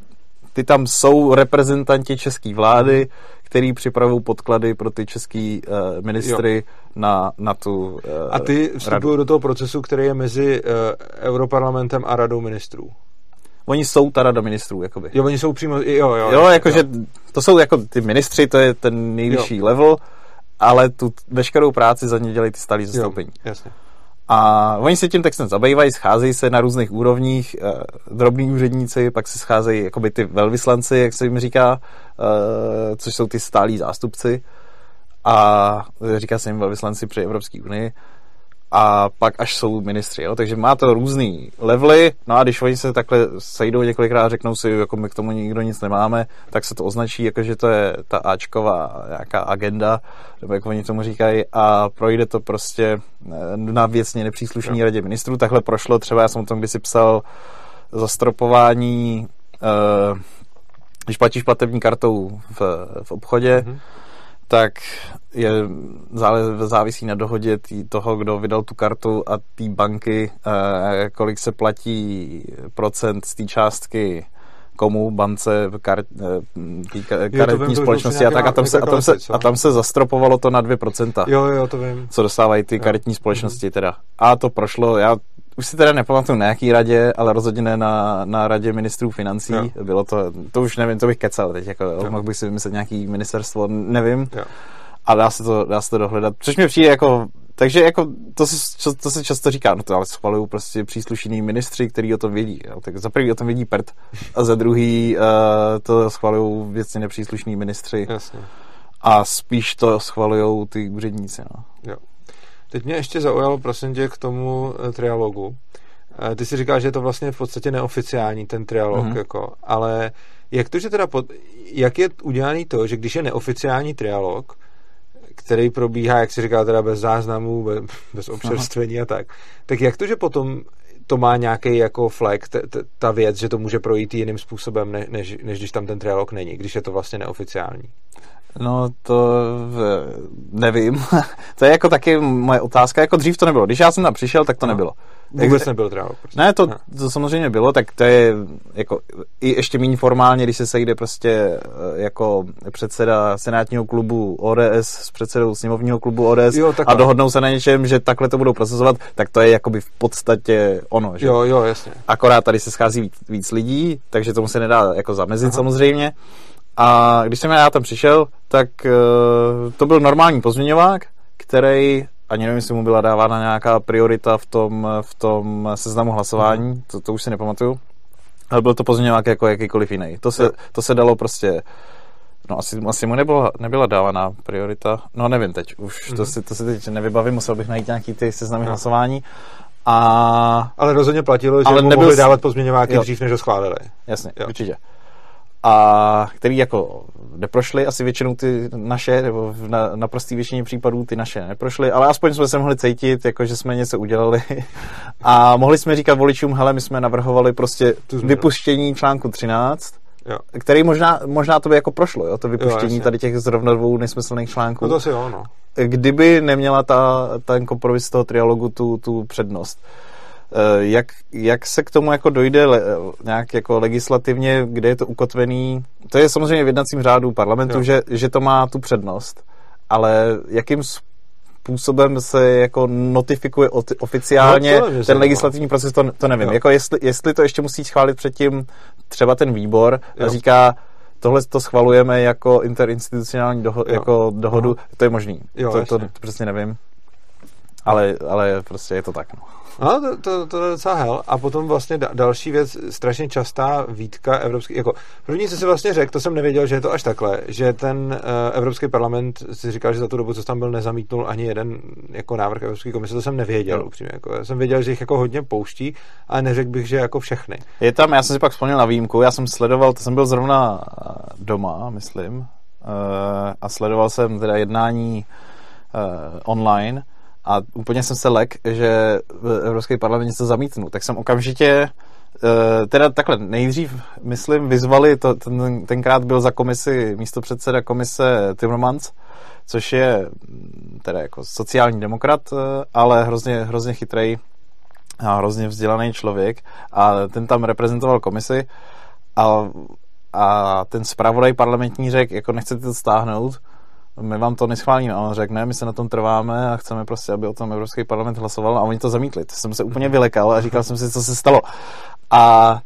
ty tam jsou reprezentanti české vlády, mhm. který připravují podklady pro ty český uh, ministry jo. na, na tu uh,
A ty vstupují do toho procesu, který je mezi uh, Europarlamentem a radou ministrů.
Oni jsou ta rada ministrů, jakoby.
Jo, oni jsou přímo, jo, jo.
Jo, jakože to jsou jako ty ministři, to je ten nejvyšší jo. level ale tu veškerou práci za ně dělají ty stálí zastoupení.
Jo, jasně.
A oni se tím textem zabývají, scházejí se na různých úrovních, eh, drobní úředníci, pak se scházejí jakoby ty velvyslanci, jak se jim říká, eh, což jsou ty stálí zástupci. A říká se jim velvyslanci při Evropské unii a pak až jsou ministři, jo? takže má to různý levely, no a když oni se takhle sejdou několikrát a řeknou si, jako my k tomu nikdo nic nemáme, tak se to označí, jako že to je ta Ačková nějaká agenda, nebo jak oni tomu říkají, a projde to prostě eh, na věcně nepříslušní radě ministrů. Takhle prošlo třeba, já jsem o tom kdysi psal, zastropování, eh, když platíš platební kartou v, v obchodě, mm-hmm tak je závisí na dohodě tý, toho, kdo vydal tu kartu a té banky, eh, kolik se platí procent z té částky komu, bance, kar, eh, tý, karetní společnosti a tak a tam, se, a, tam se, a tam se zastropovalo to na 2%.
Jo, jo, to vím.
Co dostávají ty karetní společnosti teda. A to prošlo, já už si teda nepamatuju na jaký radě, ale rozhodně ne na, na radě ministrů financí. Jo. Bylo to, to už nevím, to bych kecal teď, jako, jo. mohl bych si vymyslet nějaký ministerstvo, nevím. Jo. A dá se, to, dá se to dohledat. Což mi přijde jako, takže jako to se, to se často říká, no to ale schvalují prostě příslušní ministři, kteří o tom vědí. Jo. Tak za prvý o tom vědí prd a za druhý uh, to schvalují věcně nepříslušní ministři.
Jasně.
A spíš to schvalují ty úředníci. No.
Jo. Teď mě ještě zaujalo, prosím tě, k tomu uh, trialogu. Uh, ty si říkal, že je to vlastně v podstatě neoficiální ten trialog, mm-hmm. jako, ale jak to, že teda pod, jak je udělaný to, že když je neoficiální trialog, který probíhá, jak si říkal, teda bez záznamů, bez, bez občerstvení a tak, tak jak to, že potom to má nějaký jako flag, t, t, ta věc, že to může projít jiným způsobem, ne, než, než když tam ten trialog není, když je to vlastně neoficiální?
No to nevím. to je jako taky moje otázka. Jako dřív to nebylo. Když já jsem tam přišel, tak to no. nebylo.
Vůbec nebyl trialog. Prostě.
Ne, to, no. to samozřejmě bylo, tak to je jako i ještě méně formálně, když se sejde prostě eh, jako předseda senátního klubu ODS s předsedou sněmovního klubu ODS jo, a dohodnou se na něčem, že takhle to budou procesovat, tak to je jakoby v podstatě ono. Že?
Jo, jo, jasně.
Akorát tady se schází víc, víc lidí, takže tomu se nedá jako zamezit Aha. samozřejmě. A když jsem já tam přišel, tak uh, to byl normální pozměňovák, který ani nevím, jestli mu byla dávána nějaká priorita v tom, v tom seznamu hlasování, mm. to, to už si nepamatuju, ale byl to pozměňovák jako jakýkoliv jiný. To se, to se dalo prostě No asi, asi mu nebyla, nebyla dávaná priorita. No nevím teď, už mm-hmm. to, si, to si teď nevybavím, musel bych najít nějaký ty seznamy no. hlasování. A...
Ale rozhodně platilo, že ale mu nebyl... mohli dávat pozměňováky jo. dřív, než ho schválili.
Jasně, jo. určitě. A který jako neprošly, asi většinou ty naše, nebo v na, naprostý většině případů ty naše neprošly, ale aspoň jsme se mohli cítit, jako že jsme něco udělali. A mohli jsme říkat voličům, hele, my jsme navrhovali prostě vypuštění článku 13, Jo. který možná, možná to by jako prošlo, jo, to vypuštění jo, tady těch zrovna dvou nesmyslných článků.
No to si jo, no.
Kdyby neměla ta, ten kompromis toho trialogu tu, tu přednost. Eh, jak, jak se k tomu jako dojde le, nějak jako legislativně, kde je to ukotvený? To je samozřejmě v jednacím řádu parlamentu, že, že to má tu přednost, ale jakým způsobem se jako notifikuje oficiálně no, ten legislativní proces, to, to nevím. Jo. Jako jestli, jestli to ještě musí schválit předtím třeba ten výbor jo. a říká, tohle to schvalujeme jako interinstitucionální doho- jako dohodu, Aha. to je možný. Jo, to, to, to přesně nevím. Ale, ale prostě je to tak. No.
No, to, to, to je docela hell. A potom vlastně da, další věc, strašně častá výtka evropský, jako první, co si vlastně řekl, to jsem nevěděl, že je to až takhle, že ten uh, Evropský parlament si říkal, že za tu dobu, co tam byl, nezamítnul ani jeden jako návrh Evropské komise, to jsem nevěděl, no. upřímně. Jako, já jsem věděl, že jich jako hodně pouští, ale neřekl bych, že jako všechny.
Je tam, já jsem si pak vzpomněl na výjimku, já jsem sledoval, to jsem byl zrovna doma, myslím, uh, a sledoval jsem teda jednání uh, online a úplně jsem se lek, že v Evropský parlament něco zamítnu, tak jsem okamžitě eh, teda takhle, nejdřív, myslím, vyzvali, to, ten, tenkrát byl za komisi místo předseda komise Timmermans, což je mm, teda jako sociální demokrat, eh, ale hrozně, hrozně chytrý a hrozně vzdělaný člověk. A ten tam reprezentoval komisi. A, a ten zpravodaj parlamentní řekl, jako nechcete to stáhnout, my vám to neschválíme. A on řekl, ne, my se na tom trváme a chceme prostě, aby o tom Evropský parlament hlasoval a oni to zamítli. To jsem se úplně vylekal a říkal jsem si, co se stalo. A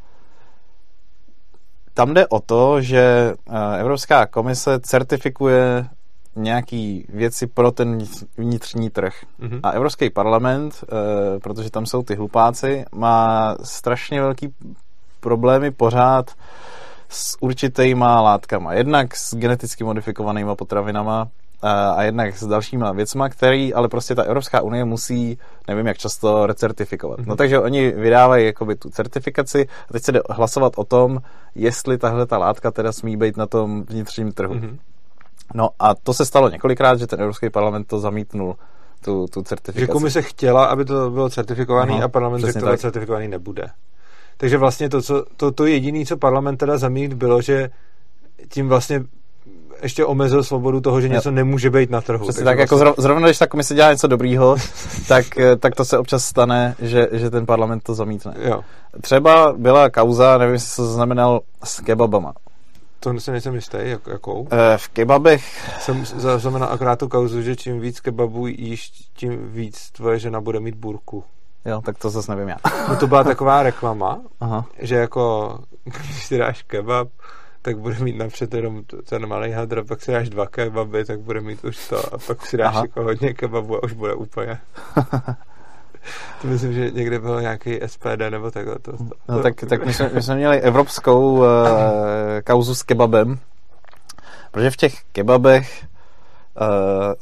tam jde o to, že eh, Evropská komise certifikuje nějaký věci pro ten vnitřní trh. Mm-hmm. A Evropský parlament, e, protože tam jsou ty hlupáci, má strašně velký problémy pořád s určitýma látkama. Jednak s geneticky modifikovanýma potravinama a jednak s dalšíma věcma, který ale prostě ta Evropská unie musí, nevím jak často, recertifikovat. Mm-hmm. No takže oni vydávají jakoby tu certifikaci a teď se jde hlasovat o tom, jestli tahle ta látka teda smí být na tom vnitřním trhu. Mm-hmm. No a to se stalo několikrát, že ten Evropský parlament to zamítnul tu, tu certifikaci.
Že komise chtěla, aby to bylo certifikovaný Aha, a parlament řekl, že to certifikovaný nebude. Takže vlastně to, co, to, to jediné, co parlament teda zamít, bylo, že tím vlastně ještě omezil svobodu toho, že něco nemůže být na trhu.
Přesně tak, jako vlastně... jako zrovna, když ta komise dělá něco dobrýho, tak, eh, tak to se občas stane, že, že ten parlament to zamítne.
Jo.
Třeba byla kauza, nevím, jestli to znamenal, s kebabama.
To se nejsem jistý, jak, jakou?
E, v kebabech...
Jsem zaznamenal akorát tu kauzu, že čím víc kebabů jíš, tím víc tvoje žena bude mít burku.
Jo, tak to zase nevím já.
No to byla taková reklama, Aha. že jako, když si dáš kebab, tak bude mít napřed jenom ten malý hadr, pak si dáš dva kebaby, tak bude mít už to a pak si dáš Aha. jako hodně kebabu a už bude úplně. to myslím, že někde bylo nějaký SPD nebo takhle. To, to,
no to, tak, to, tak my, jsme, my jsme měli evropskou uh, kauzu s kebabem, protože v těch kebabech uh,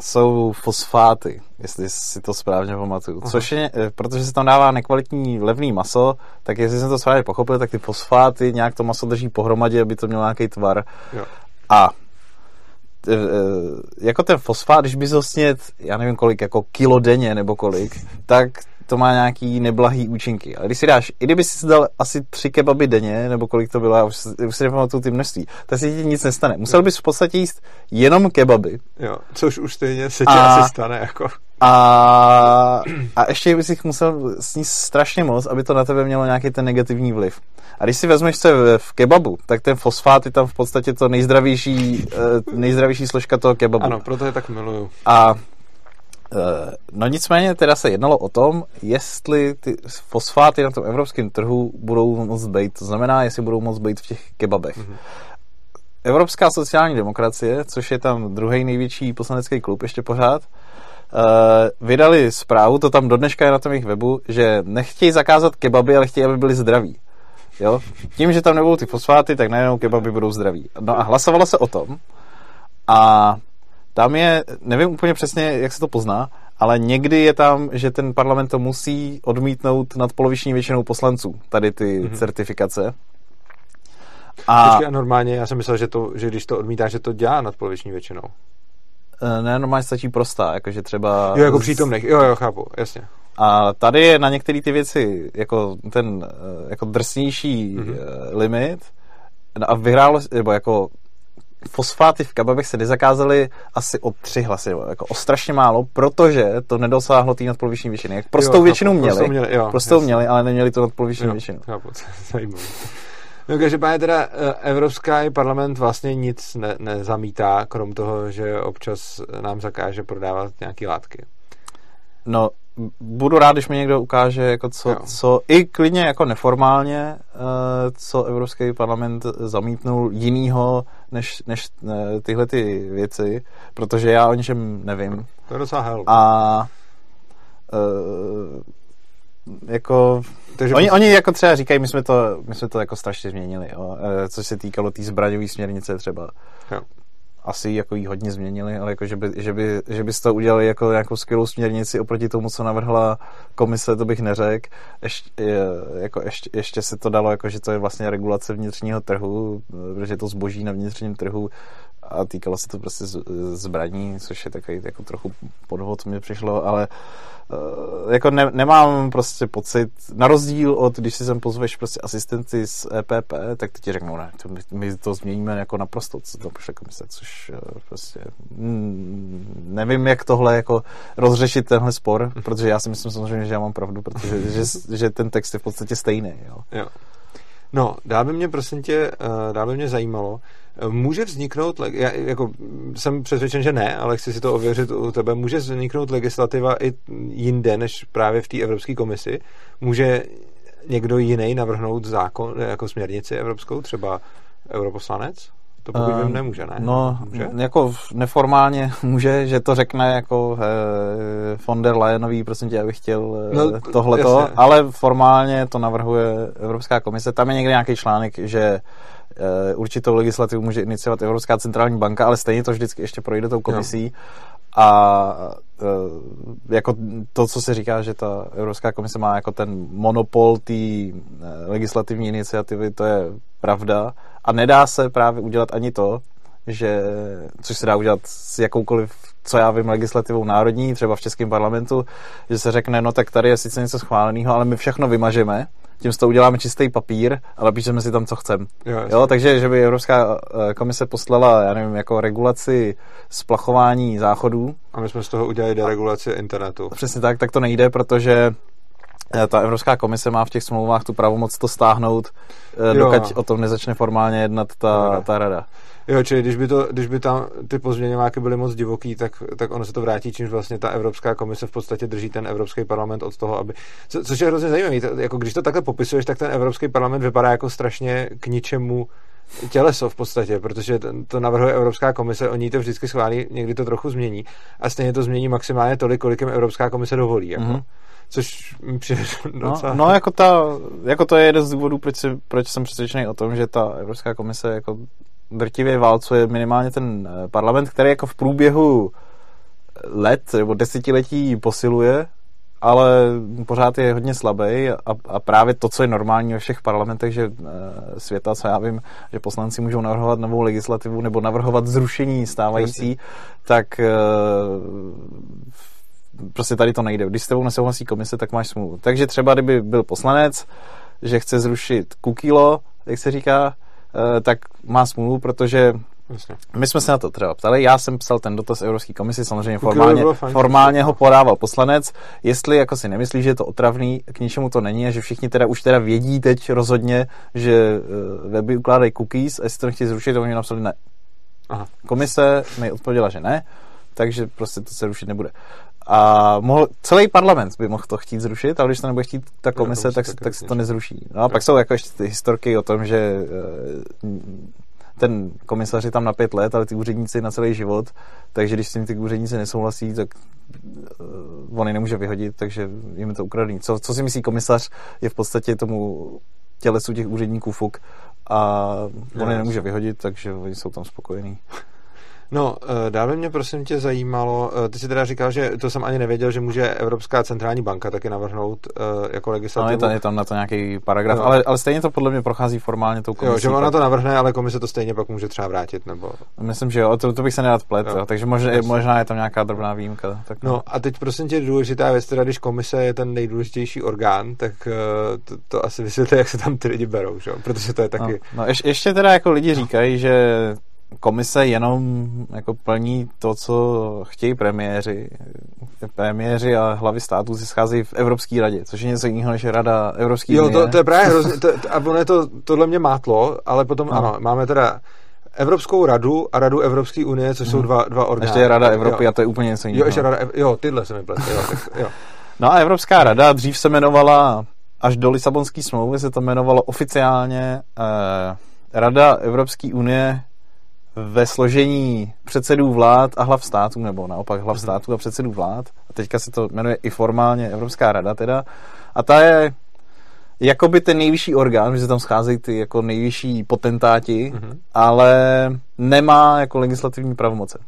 jsou fosfáty, jestli si to správně pamatuju. Aha. Což je, eh, protože se tam dává nekvalitní levný maso, tak jestli jsem to správně pochopil, tak ty fosfáty nějak to maso drží pohromadě, aby to mělo nějaký tvar.
Jo.
A eh, jako ten fosfát, když bys ho snět, já nevím kolik, jako kilo denně nebo kolik, tak to má nějaký neblahý účinky. Ale když si dáš, i kdyby si dal asi tři kebaby denně, nebo kolik to bylo, já už, už si nepamatuju ty množství, tak si ti nic nestane. Musel bys v podstatě jíst jenom kebaby.
Jo, což už stejně se ti a, asi stane, jako.
A, a ještě bys jich musel sníst strašně moc, aby to na tebe mělo nějaký ten negativní vliv. A když si vezmeš se v, v kebabu, tak ten fosfát je tam v podstatě to nejzdravější, eh, nejzdravější složka toho kebabu.
Ano, proto je tak miluju.
A no nicméně teda se jednalo o tom, jestli ty fosfáty na tom evropském trhu budou moc být. To znamená, jestli budou moc být v těch kebabech. Mm-hmm. Evropská sociální demokracie, což je tam druhý největší poslanecký klub ještě pořád, uh, vydali zprávu, to tam do dneška je na tom jejich webu, že nechtějí zakázat kebaby, ale chtějí, aby byly zdraví. Jo? Tím, že tam nebudou ty fosfáty, tak najednou kebaby budou zdraví. No a hlasovalo se o tom, A tam je, nevím úplně přesně, jak se to pozná, ale někdy je tam, že ten parlament to musí odmítnout nad poloviční většinou poslanců, tady ty mm-hmm. certifikace.
A... Počkej, a normálně já jsem myslel, že, to, že když to odmítá, že to dělá nad poloviční většinou.
Eh, ne, normálně stačí prostá, jakože třeba...
Jo, jako přítomných, jo, jo, chápu, jasně.
A tady je na některé ty věci jako ten eh, jako drsnější mm-hmm. limit a vyhrál, nebo jako fosfáty v kababech se nezakázaly asi o tři hlasy, jako o strašně málo, protože to nedosáhlo té nadpoloviční většiny. Jak prostou jo, většinu chápu, měli, prostou měli, jo, prostou měli, ale neměli to nadpoloviční jo, většinu.
Chápu, zajímavé. No, každopádně teda eh, Evropský parlament vlastně nic ne, nezamítá, krom toho, že občas nám zakáže prodávat nějaké látky.
No, budu rád, když mi někdo ukáže, jako co, co i klidně jako neformálně, eh, co Evropský parlament zamítnul jinýho než, než eh, tyhle ty věci, protože já o ničem nevím.
To je docela hell.
A jako takže oni, oni jako třeba říkají, my jsme to, my jsme to jako strašně změnili, jo. E, co se týkalo té tý zbraňové směrnice třeba. Jo. Asi jako jí hodně změnili, ale jako, že, by, že, by, že byste to udělali jako nějakou skvělou směrnici oproti tomu, co navrhla komise, to bych neřekl. Ještě, jako ještě, ještě se to dalo, jako, že to je vlastně regulace vnitřního trhu, protože to zboží na vnitřním trhu a týkalo se to prostě zbraní, což je takový jako trochu podvod, mi přišlo, ale uh, jako ne, nemám prostě pocit, na rozdíl od, když si sem pozveš prostě asistenty z EPP, tak ti řeknou, ne, to, my, my to změníme jako naprosto, co to pošle komise, což uh, prostě mm, nevím, jak tohle jako rozřešit tenhle spor, protože já si myslím samozřejmě, že já mám pravdu, protože že, že ten text je v podstatě stejný, jo.
jo. No, dál by mě, prosím tě, uh, dál by mě zajímalo, Může vzniknout, já jako jsem přesvědčen, že ne, ale chci si to ověřit u tebe, může vzniknout legislativa i jinde, než právě v té Evropské komisi? Může někdo jiný navrhnout zákon, jako směrnici evropskou, třeba europoslanec? To pokud vím, ehm, nemůže, ne?
No, může? jako neformálně může, že to řekne jako eh, von der Leyenový, prosím tě, abych chtěl eh, no, tohleto, jasně. ale formálně to navrhuje Evropská komise. Tam je někde nějaký článek, že Eh, určitou legislativu může iniciovat Evropská centrální banka, ale stejně to vždycky ještě projde tou komisí. No. A jako to, co se říká, že ta Evropská komise má jako ten monopol té eh, legislativní iniciativy, to je pravda. A nedá se právě udělat ani to, že, což se dá udělat s jakoukoliv, co já vím, legislativou národní, třeba v Českém parlamentu, že se řekne, no tak tady je sice něco schváleného, ale my všechno vymažeme tím to uděláme čistý papír a napíšeme si tam, co chceme. Jo, jo, takže, že by Evropská eh, komise poslala, já nevím, jako regulaci splachování záchodů.
A my jsme z toho udělali deregulaci internetu.
Přesně tak, tak to nejde, protože eh, ta Evropská komise má v těch smlouvách tu pravomoc to stáhnout, eh, jo. dokud o tom nezačne formálně jednat ta, ta rada.
Jo, čili když by, to, když by tam ty pozměňováky byly moc divoký, tak, tak ono se to vrátí, čímž vlastně ta Evropská komise v podstatě drží ten Evropský parlament od toho, aby... Co, což je hrozně zajímavé, jako když to takhle popisuješ, tak ten Evropský parlament vypadá jako strašně k ničemu těleso v podstatě, protože to navrhuje Evropská komise, oni to vždycky schválí, někdy to trochu změní a stejně to změní maximálně tolik, kolik jim Evropská komise dovolí. Jako. Mm-hmm. Což mi přijde
no, docela... No, no jako, ta, jako to je jeden z důvodů, proč, si, proč jsem přesvědčený o tom, že ta Evropská komise jako drtivě válcuje minimálně ten eh, parlament, který jako v průběhu let nebo desetiletí posiluje, ale pořád je hodně slabý a, a právě to, co je normální ve všech parlamentech, že e, světa, co já vím, že poslanci můžou navrhovat novou legislativu nebo navrhovat zrušení stávající, tak e, prostě tady to nejde. Když s tebou nesouhlasí komise, tak máš smůlu. Takže třeba, kdyby byl poslanec, že chce zrušit kukilo, jak se říká, Eh, tak má smůlu, protože Jasně. My jsme se na to třeba ptali, já jsem psal ten dotaz Evropské komisi, samozřejmě formálně, formálně ho podával poslanec, jestli jako si nemyslí, že je to otravný, k ničemu to není a že všichni teda už teda vědí teď rozhodně, že uh, weby ukládají cookies a jestli to nechtějí zrušit, to oni napsali ne. Aha. Komise mi odpověděla, že ne, takže prostě to se rušit nebude. A mohl, celý parlament by mohl to chtít zrušit, ale když to nebude chtít ta komise, no, tak, tak, tak se to nezruší. No a pak jsou jako ještě ty historky o tom, že eh, ten komisař je tam na pět let, ale ty úředníci na celý život, takže když s tím ty úředníci nesouhlasí, tak uh, on je nemůže vyhodit, takže jim je to ukradený. Co, co si myslí komisař, je v podstatě tomu tělesu těch úředníků fuk a on je nemůže vyhodit, takže oni jsou tam spokojení.
No, eh, dále mě prosím tě zajímalo, eh, ty jsi teda říkal, že to jsem ani nevěděl, že může Evropská centrální banka taky navrhnout uh, jako legislativu.
No, je, tam, je tam na to nějaký paragraf, no. ale, ale stejně to podle mě prochází formálně tou komisí.
Jo, že ona to navrhne, ale komise to stejně pak může třeba vrátit, nebo...
Myslím, že jo, to, to bych se nedat plet, jo. Jo, takže možná, je, možná je tam nějaká drobná výjimka. Tak
no. no a teď prosím tě důležitá věc, teda když komise je ten nejdůležitější orgán, tak to, to asi vysvětlí, jak se tam ty lidi berou, že? protože to je taky...
No, no ješ, ještě teda jako lidi říkají, že komise jenom jako plní to, co chtějí premiéři. Premiéři a hlavy států se scházejí v Evropské radě, což je něco jiného než rada Evropské
Jo, to, to, je právě hrozně, to, a ono je to, tohle mě mátlo, ale potom no. ano, máme teda Evropskou radu a Radu Evropské unie, což hmm. jsou mhm. dva, dva orgány.
Ještě je Rada Evropy jo. a to je úplně něco jiného.
Jo, ještě Rada, jo, tyhle se mi plete, jo, tak, jo.
No a Evropská rada dřív se jmenovala, až do Lisabonské smlouvy se to jmenovalo oficiálně eh, Rada Evropské unie ve složení předsedů vlád a hlav států, nebo naopak hlav mhm. států a předsedů vlád. A teďka se to jmenuje i formálně Evropská rada teda. A ta je jakoby ten nejvyšší orgán, že se tam scházejí ty jako nejvyšší potentáti, mm-hmm. ale nemá jako legislativní pravomoce.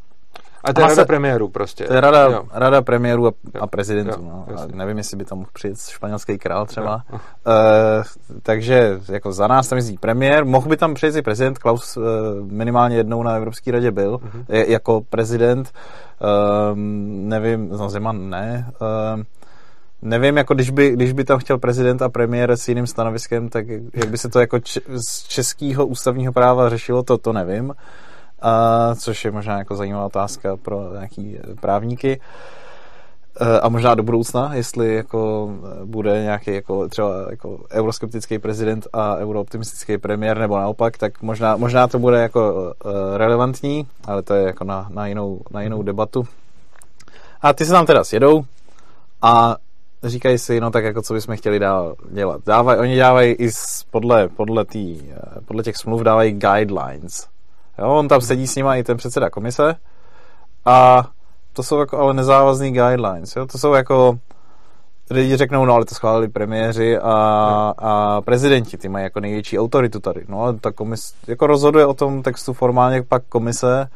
A to je rada premiérů prostě.
To je rada, rada premiérů a, a prezidentů. Jo, no. a nevím, jestli by tam mohl přijet španělský král třeba. Jo. Uh, takže jako za nás tam jezdí premiér. Mohl by tam přijet i prezident. Klaus uh, minimálně jednou na Evropské radě byl uh-huh. je, jako prezident. Uh, nevím, no Zeman ne. Uh, Nevím, jako když by, když by tam chtěl prezident a premiér s jiným stanoviskem, tak jak by se to jako č- z českého ústavního práva řešilo, to, to nevím a, což je možná jako zajímavá otázka pro nějaký právníky. E, a možná do budoucna, jestli jako bude nějaký jako třeba jako euroskeptický prezident a eurooptimistický premiér nebo naopak, tak možná, možná to bude jako e, relevantní, ale to je jako na, na, jinou, na jinou debatu. A ty se tam teda sjedou a říkají si, no tak jako co bychom chtěli dál dělat. Dávaj, oni dávají i podle, podle, tý, e, podle těch smluv dávají guidelines. Jo, on tam sedí s nima i ten předseda komise a to jsou jako ale nezávazný guidelines. Jo? To jsou jako lidi řeknou, no ale to schválili premiéři a, a prezidenti, ty mají jako největší autoritu tady. No ale ta komise, jako rozhoduje o tom textu formálně pak komise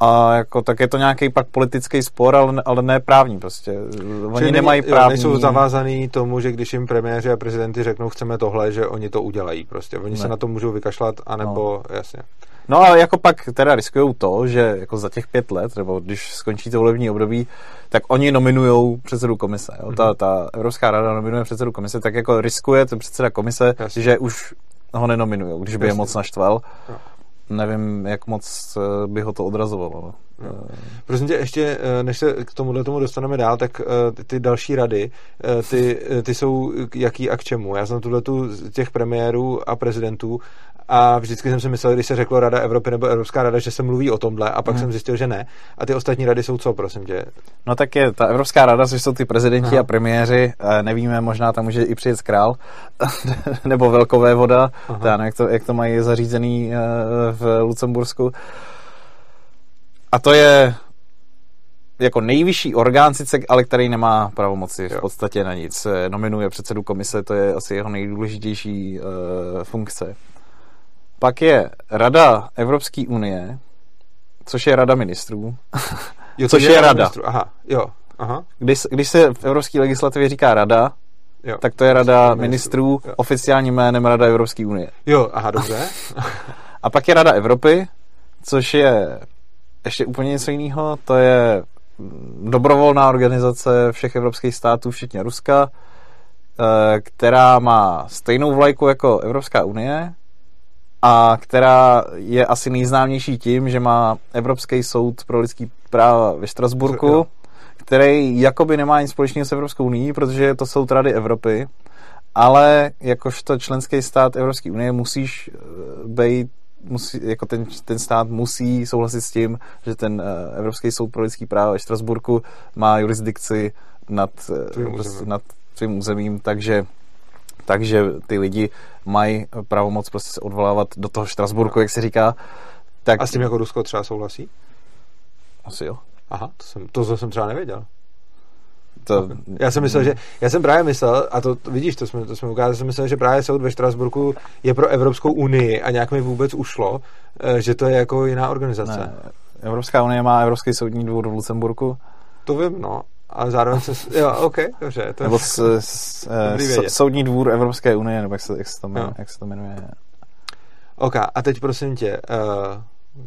a jako, tak je to nějaký pak politický spor, ale, ale ne právní prostě. Oni Čili nemají právní... Jo,
nejsou zavázaný tomu, že když jim premiéři a prezidenty řeknou, chceme tohle, že oni to udělají prostě. Oni ne. se na to můžou vykašlat, anebo, no. jasně.
No ale jako pak teda riskují to, že jako za těch pět let, nebo když skončí to volební období, tak oni nominují předsedu komise. Jo? Mm-hmm. Ta, ta Evropská rada nominuje předsedu komise, tak jako riskuje ten předseda komise, Jasně. že už ho nenominují, když by Jasně. je moc naštval. No nevím, jak moc eh, by ho to odrazovalo. No.
No. Prosím tě, ještě eh, než se k tomuhle tomu dostaneme dál, tak ty další rady, ty, ty jsou jaký a k čemu? Já jsem tuhle tu těch premiérů a prezidentů a vždycky jsem si myslel, když se řeklo Rada Evropy nebo Evropská rada, že se mluví o tomhle a pak hmm. jsem zjistil, že ne. A ty ostatní rady jsou co, prosím tě?
No tak je ta Evropská rada, což jsou ty prezidenti Aha. a premiéři, nevíme, možná tam může i přijet král nebo velkové voda, jak, to, jak to mají zařízený v Lucembursku. A to je jako nejvyšší orgán sice, ale který nemá pravomoci v podstatě na nic. Nominuje předsedu komise, to je asi jeho nejdůležitější uh, funkce. Pak je Rada Evropské unie, což je Rada ministrů.
Jo, což je, je Rada. Ministrů. Aha, jo. Aha.
Když, když se v evropské legislativě říká Rada, jo. tak to je Rada ministrů, ministrů oficiálním jménem Rada Evropské unie.
Jo, aha, dobře.
A pak je Rada Evropy, což je ještě úplně něco jiného. To je dobrovolná organizace všech evropských států, včetně Ruska, eh, která má stejnou vlajku jako Evropská unie a která je asi nejznámější tím, že má Evropský soud pro lidský práva ve Štrasburku, který jakoby nemá nic společného s Evropskou unii, protože je to soud Rady Evropy, ale jakožto členský stát Evropské unie musíš eh, být musí, jako ten, ten stát musí souhlasit s tím, že ten uh, Evropský soud pro lidský práva ve Štrasburku má jurisdikci nad, uh, prostě, nad svým územím, takže takže ty lidi mají pravomoc prostě se odvolávat do toho Štrasburku, jak se říká.
Tak... A s tím jako Rusko třeba souhlasí?
Asi jo.
Aha, to jsem, to jsem třeba nevěděl. To... Já jsem myslel, že, já jsem právě myslel, a to, to vidíš, to jsme, to jsme ukázali, jsem myslel, že právě soud ve Štrasburku je pro Evropskou unii a nějak mi vůbec ušlo, eh, že to je jako jiná organizace. Ne,
Evropská unie má Evropský soudní dvůr v Lucemburku.
To vím, no. Ale zároveň se... Jo, OK, dobře.
To nebo s, s, s, soudní dvůr Evropské unie, nebo jak se, jak se, to, jmenuje, jak se to jmenuje.
OK, a teď prosím tě, uh,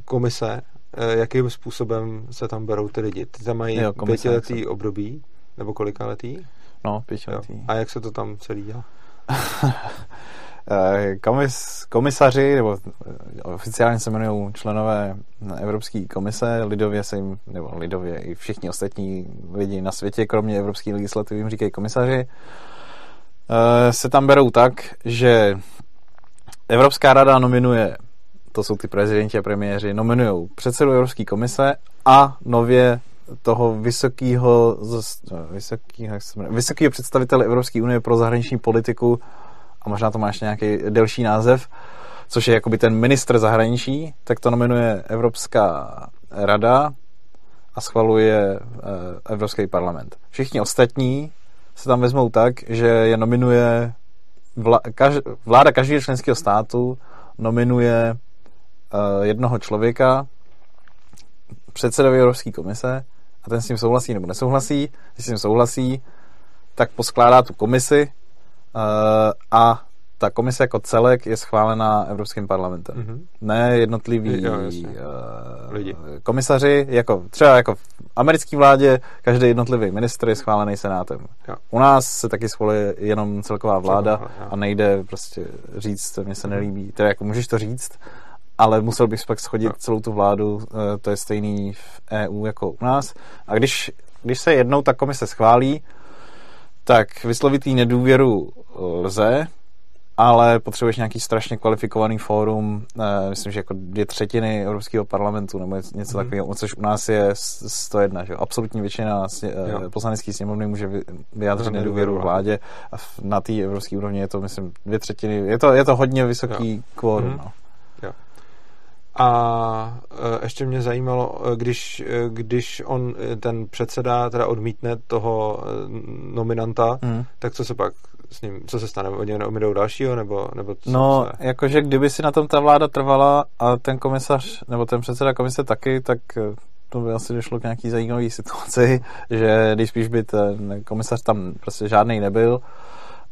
komise, uh, jakým způsobem se tam berou ty lidi? Ty tam mají jo, komise, pětiletý období, nebo kolika letý?
No, pětiletý. Jo.
A jak se to tam celý dělá?
Eh, komis, komisaři, nebo oficiálně se jmenují členové Evropské komise, lidově se jim, nebo lidově i všichni ostatní lidi na světě, kromě evropské legislativy, jim říkají komisaři, se tam berou tak, že Evropská rada nominuje, to jsou ty prezidenti a premiéři, nominují předsedu Evropské komise a nově toho vysokého, vysokého, vysokého představitele Evropské unie pro zahraniční politiku a možná to má ještě nějaký delší název, což je jakoby ten ministr zahraničí, tak to nominuje Evropská rada a schvaluje eh, Evropský parlament. Všichni ostatní se tam vezmou tak, že je nominuje vláda každého členského státu nominuje uh, jednoho člověka předsedovi Evropské komise a ten s tím souhlasí nebo nesouhlasí. Když s tím souhlasí, tak poskládá tu komisi uh, a ta komise jako celek je schválená Evropským parlamentem. Mm-hmm. Ne jednotliví jo, uh, Lidi. komisaři, jako třeba jako v americké vládě každý jednotlivý ministr je schválený senátem. Jo. U nás se taky schvaluje jenom celková vláda Celková, a nejde prostě říct, mně se mhm. nelíbí. Teda jako můžeš to říct, ale musel bych pak schodit jo. celou tu vládu, eh, to je stejný v EU jako u nás. A když, když se jednou ta komise schválí, tak vyslovit jí nedůvěru lze, ale potřebuješ nějaký strašně kvalifikovaný fórum, eh, myslím, že jako dvě třetiny Evropského parlamentu nebo něco mm. takového, což u nás je 101, že absolutní většina eh, poslanecké sněmovny může vyjádřit no, nedůvěru vládě a na té evropské úrovni je to, myslím, dvě třetiny, je to, je to hodně vysoký kvórum. Mm. No.
A e, ještě mě zajímalo, e, když, e, když on, ten předseda, teda odmítne toho nominanta, mm. tak co se pak s ním, co se stane? Oni nominujou dalšího, nebo, nebo co
No, se... jakože kdyby si na tom ta vláda trvala a ten komisař, nebo ten předseda komise taky, tak to by asi došlo k nějaký zajímavé situaci, že když spíš by ten komisař tam prostě žádný nebyl,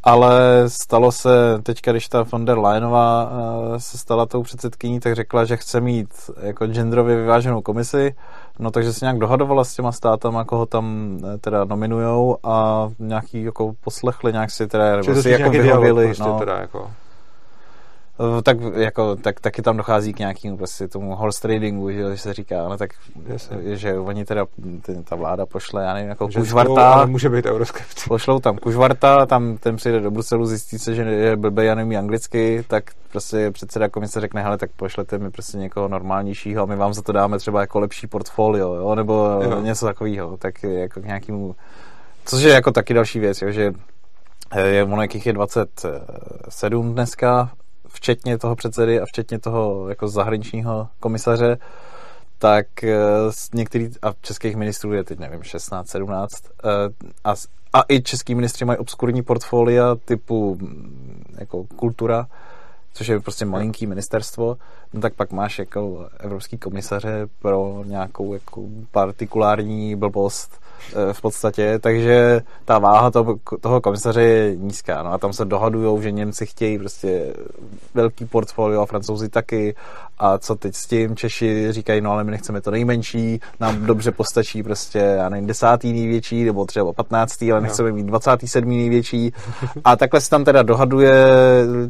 ale stalo se teďka, když ta von der Leyenová eh, se stala tou předsedkyní, tak řekla, že chce mít jako genderově vyváženou komisi, no takže se nějak dohadovala s těma státama, koho tam eh, teda nominujou a nějaký jako poslechli, nějak si teda
nebo si jako vyhovili. Prostě no, teda jako.
Eh, tak, jako, tak taky tam dochází k nějakému prostě tomu horse tradingu, že, se říká, ale tak, Jasně. že oni teda, ty, ta vláda pošle, já nevím, jako že kužvarta.
Ale může být euroskeptik.
Pošlou tam kužvarta, tam ten přijde do Bruselu, zjistí se, že je blbý a nemí anglicky, tak prostě předseda komise řekne, hele, tak pošlete mi prostě někoho normálnějšího a my vám za to dáme třeba jako lepší portfolio, jo, nebo jo. něco takového, tak jako k nějakému, což je jako taky další věc, jo, že je, ono jakých je 27 dneska včetně toho předsedy a včetně toho jako zahraničního komisaře, tak eh, některý, a českých ministrů je teď nevím, 16, 17, eh, a, a i český ministři mají obskurní portfolia typu mm, jako kultura, což je prostě malinký ministerstvo, no tak pak máš jako evropský komisaře pro nějakou jako partikulární blbost, Eh, v podstatě, takže ta váha toho, toho komisaře je nízká. No a tam se dohadujou, že Němci chtějí prostě velký portfolio a Francouzi taky. A co teď s tím? Češi říkají, no ale my nechceme to nejmenší, nám dobře postačí prostě, já nevím, desátý největší nebo třeba patnáctý, ale nechceme mít dvacátý sedmý největší. A takhle se tam teda dohaduje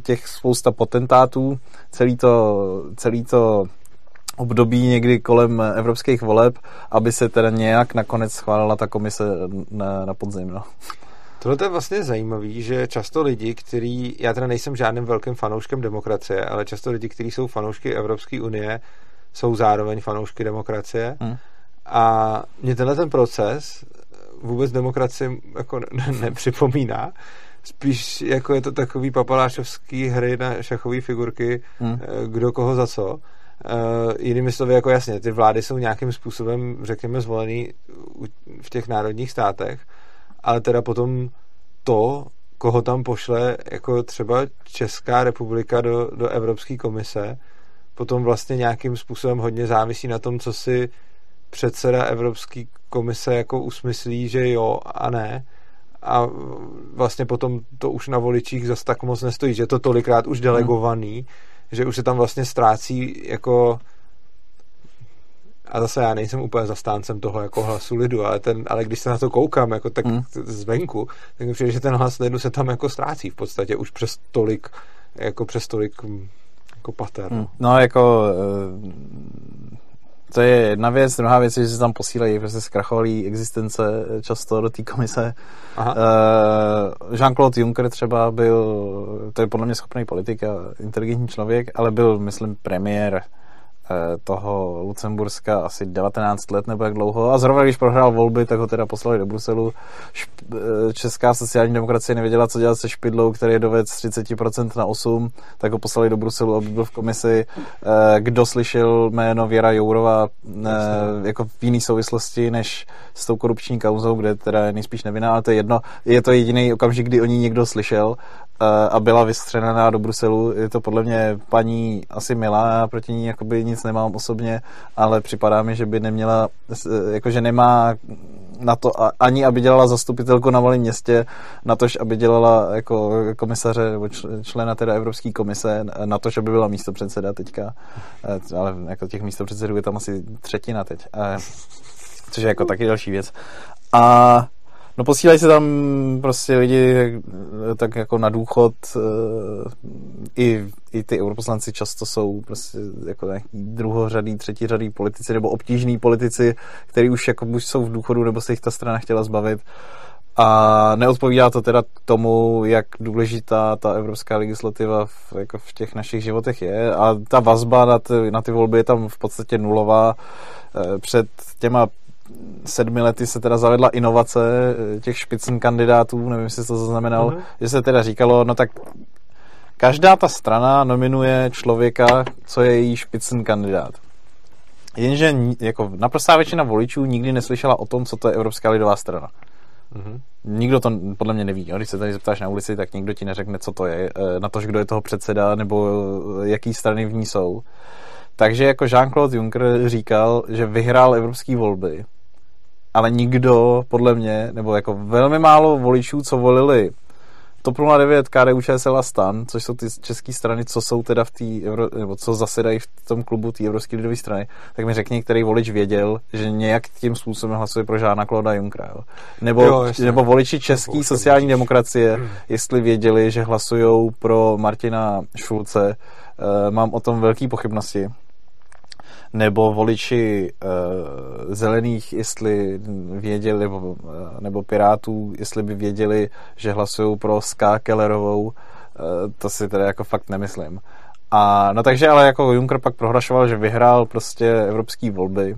těch spousta potentátů, celý to, celý to období někdy kolem evropských voleb, aby se teda nějak nakonec schválila ta komise na, na podzim. No.
Tohle je vlastně zajímavý, že často lidi, kteří, já teda nejsem žádným velkým fanouškem demokracie, ale často lidi, kteří jsou fanoušky Evropské unie, jsou zároveň fanoušky demokracie. Hmm. A mě tenhle ten proces vůbec demokracii jako nepřipomíná. Spíš jako je to takový papalášovský hry na šachové figurky, hmm. Eh, kdo koho za co. Uh, jinými slovy, jako jasně, ty vlády jsou nějakým způsobem, řekněme, zvolený v těch národních státech, ale teda potom to, koho tam pošle jako třeba Česká republika do, do Evropské komise, potom vlastně nějakým způsobem hodně závisí na tom, co si předseda Evropské komise jako usmyslí, že jo a ne. A vlastně potom to už na voličích zase tak moc nestojí, že to tolikrát už delegovaný, hmm. Že už se tam vlastně ztrácí jako a zase já nejsem úplně zastáncem toho jako hlasu lidu, ale, ten, ale když se na to koukám jako tak hmm. zvenku, tak mi přijde, že ten hlas lidu se tam jako ztrácí v podstatě už přes tolik jako přes tolik hm, jako pater. Hmm.
No jako eh, to je jedna věc, druhá věc je, že se tam posílají prostě zkrachovalý existence často do té komise. Aha. Uh, Jean-Claude Juncker třeba byl, to je podle mě schopný politik a inteligentní člověk, ale byl, myslím, premiér Eh, toho Lucemburska asi 19 let nebo jak dlouho a zrovna když prohrál volby, tak ho teda poslali do Bruselu. Eh, Česká sociální demokracie nevěděla, co dělat se Špidlou, který je doved z 30% na 8, tak ho poslali do Bruselu, aby byl v komisi. Eh, kdo slyšel jméno Věra Jourová jako v jiné souvislosti než s tou korupční kauzou, kde teda je nejspíš nevinná, ale to je jedno. Je to jediný okamžik, kdy o ní někdo slyšel a byla vystřenaná do Bruselu. Je to podle mě paní asi milá, já proti ní jakoby nic nemám osobně, ale připadá mi, že by neměla, jakože nemá na to ani, aby dělala zastupitelku na malém městě, na tož, aby dělala jako komisaře nebo člena teda Evropské komise, na to, aby byla místo předseda teďka. E, ale jako těch místo předsedů je tam asi třetina teď. E, což je jako taky další věc. A No posílají se tam prostě lidi tak jako na důchod eh, i, i ty europoslanci často jsou prostě jako nějaký druhořadý, třetiřadý politici nebo obtížní politici, kteří už jako buď jsou v důchodu, nebo se jich ta strana chtěla zbavit. A neodpovídá to teda tomu, jak důležitá ta evropská legislativa v, jako v těch našich životech je. A ta vazba na ty, na ty volby je tam v podstatě nulová. Eh, před těma sedmi lety se teda zavedla inovace eh, těch špicn kandidátů, nevím, jestli to zaznamenal, uh-huh. že se teda říkalo, no tak každá ta strana nominuje člověka, co je její špicn kandidát. Jenže jako naprostá většina voličů nikdy neslyšela o tom, co to je Evropská lidová strana. Uh-huh. Nikdo to podle mě neví. Když se tady zeptáš na ulici, tak nikdo ti neřekne, co to je, eh, na to, kdo je toho předseda, nebo eh, jaký strany v ní jsou. Takže jako Jean-Claude Juncker říkal, že vyhrál evropské volby, ale nikdo, podle mě, nebo jako velmi málo voličů, co volili TOP 09, KDU, ČSL a STAN, což jsou ty české strany, co jsou teda v té, nebo co zasedají v tom klubu té Evropské lidové strany, tak mi řekni, který volič věděl, že nějak tím způsobem hlasuje pro Žána Kloda Junkra. Jo? Nebo, jo, nebo voliči české sociální demokracie, jestli věděli, že hlasují pro Martina Šulce, uh, mám o tom velké pochybnosti nebo voliči uh, zelených, jestli věděli, nebo, uh, nebo pirátů, jestli by věděli, že hlasují pro Ska Kellerovou, uh, to si teda jako fakt nemyslím. A no takže ale jako Juncker pak prohlašoval, že vyhrál prostě evropské volby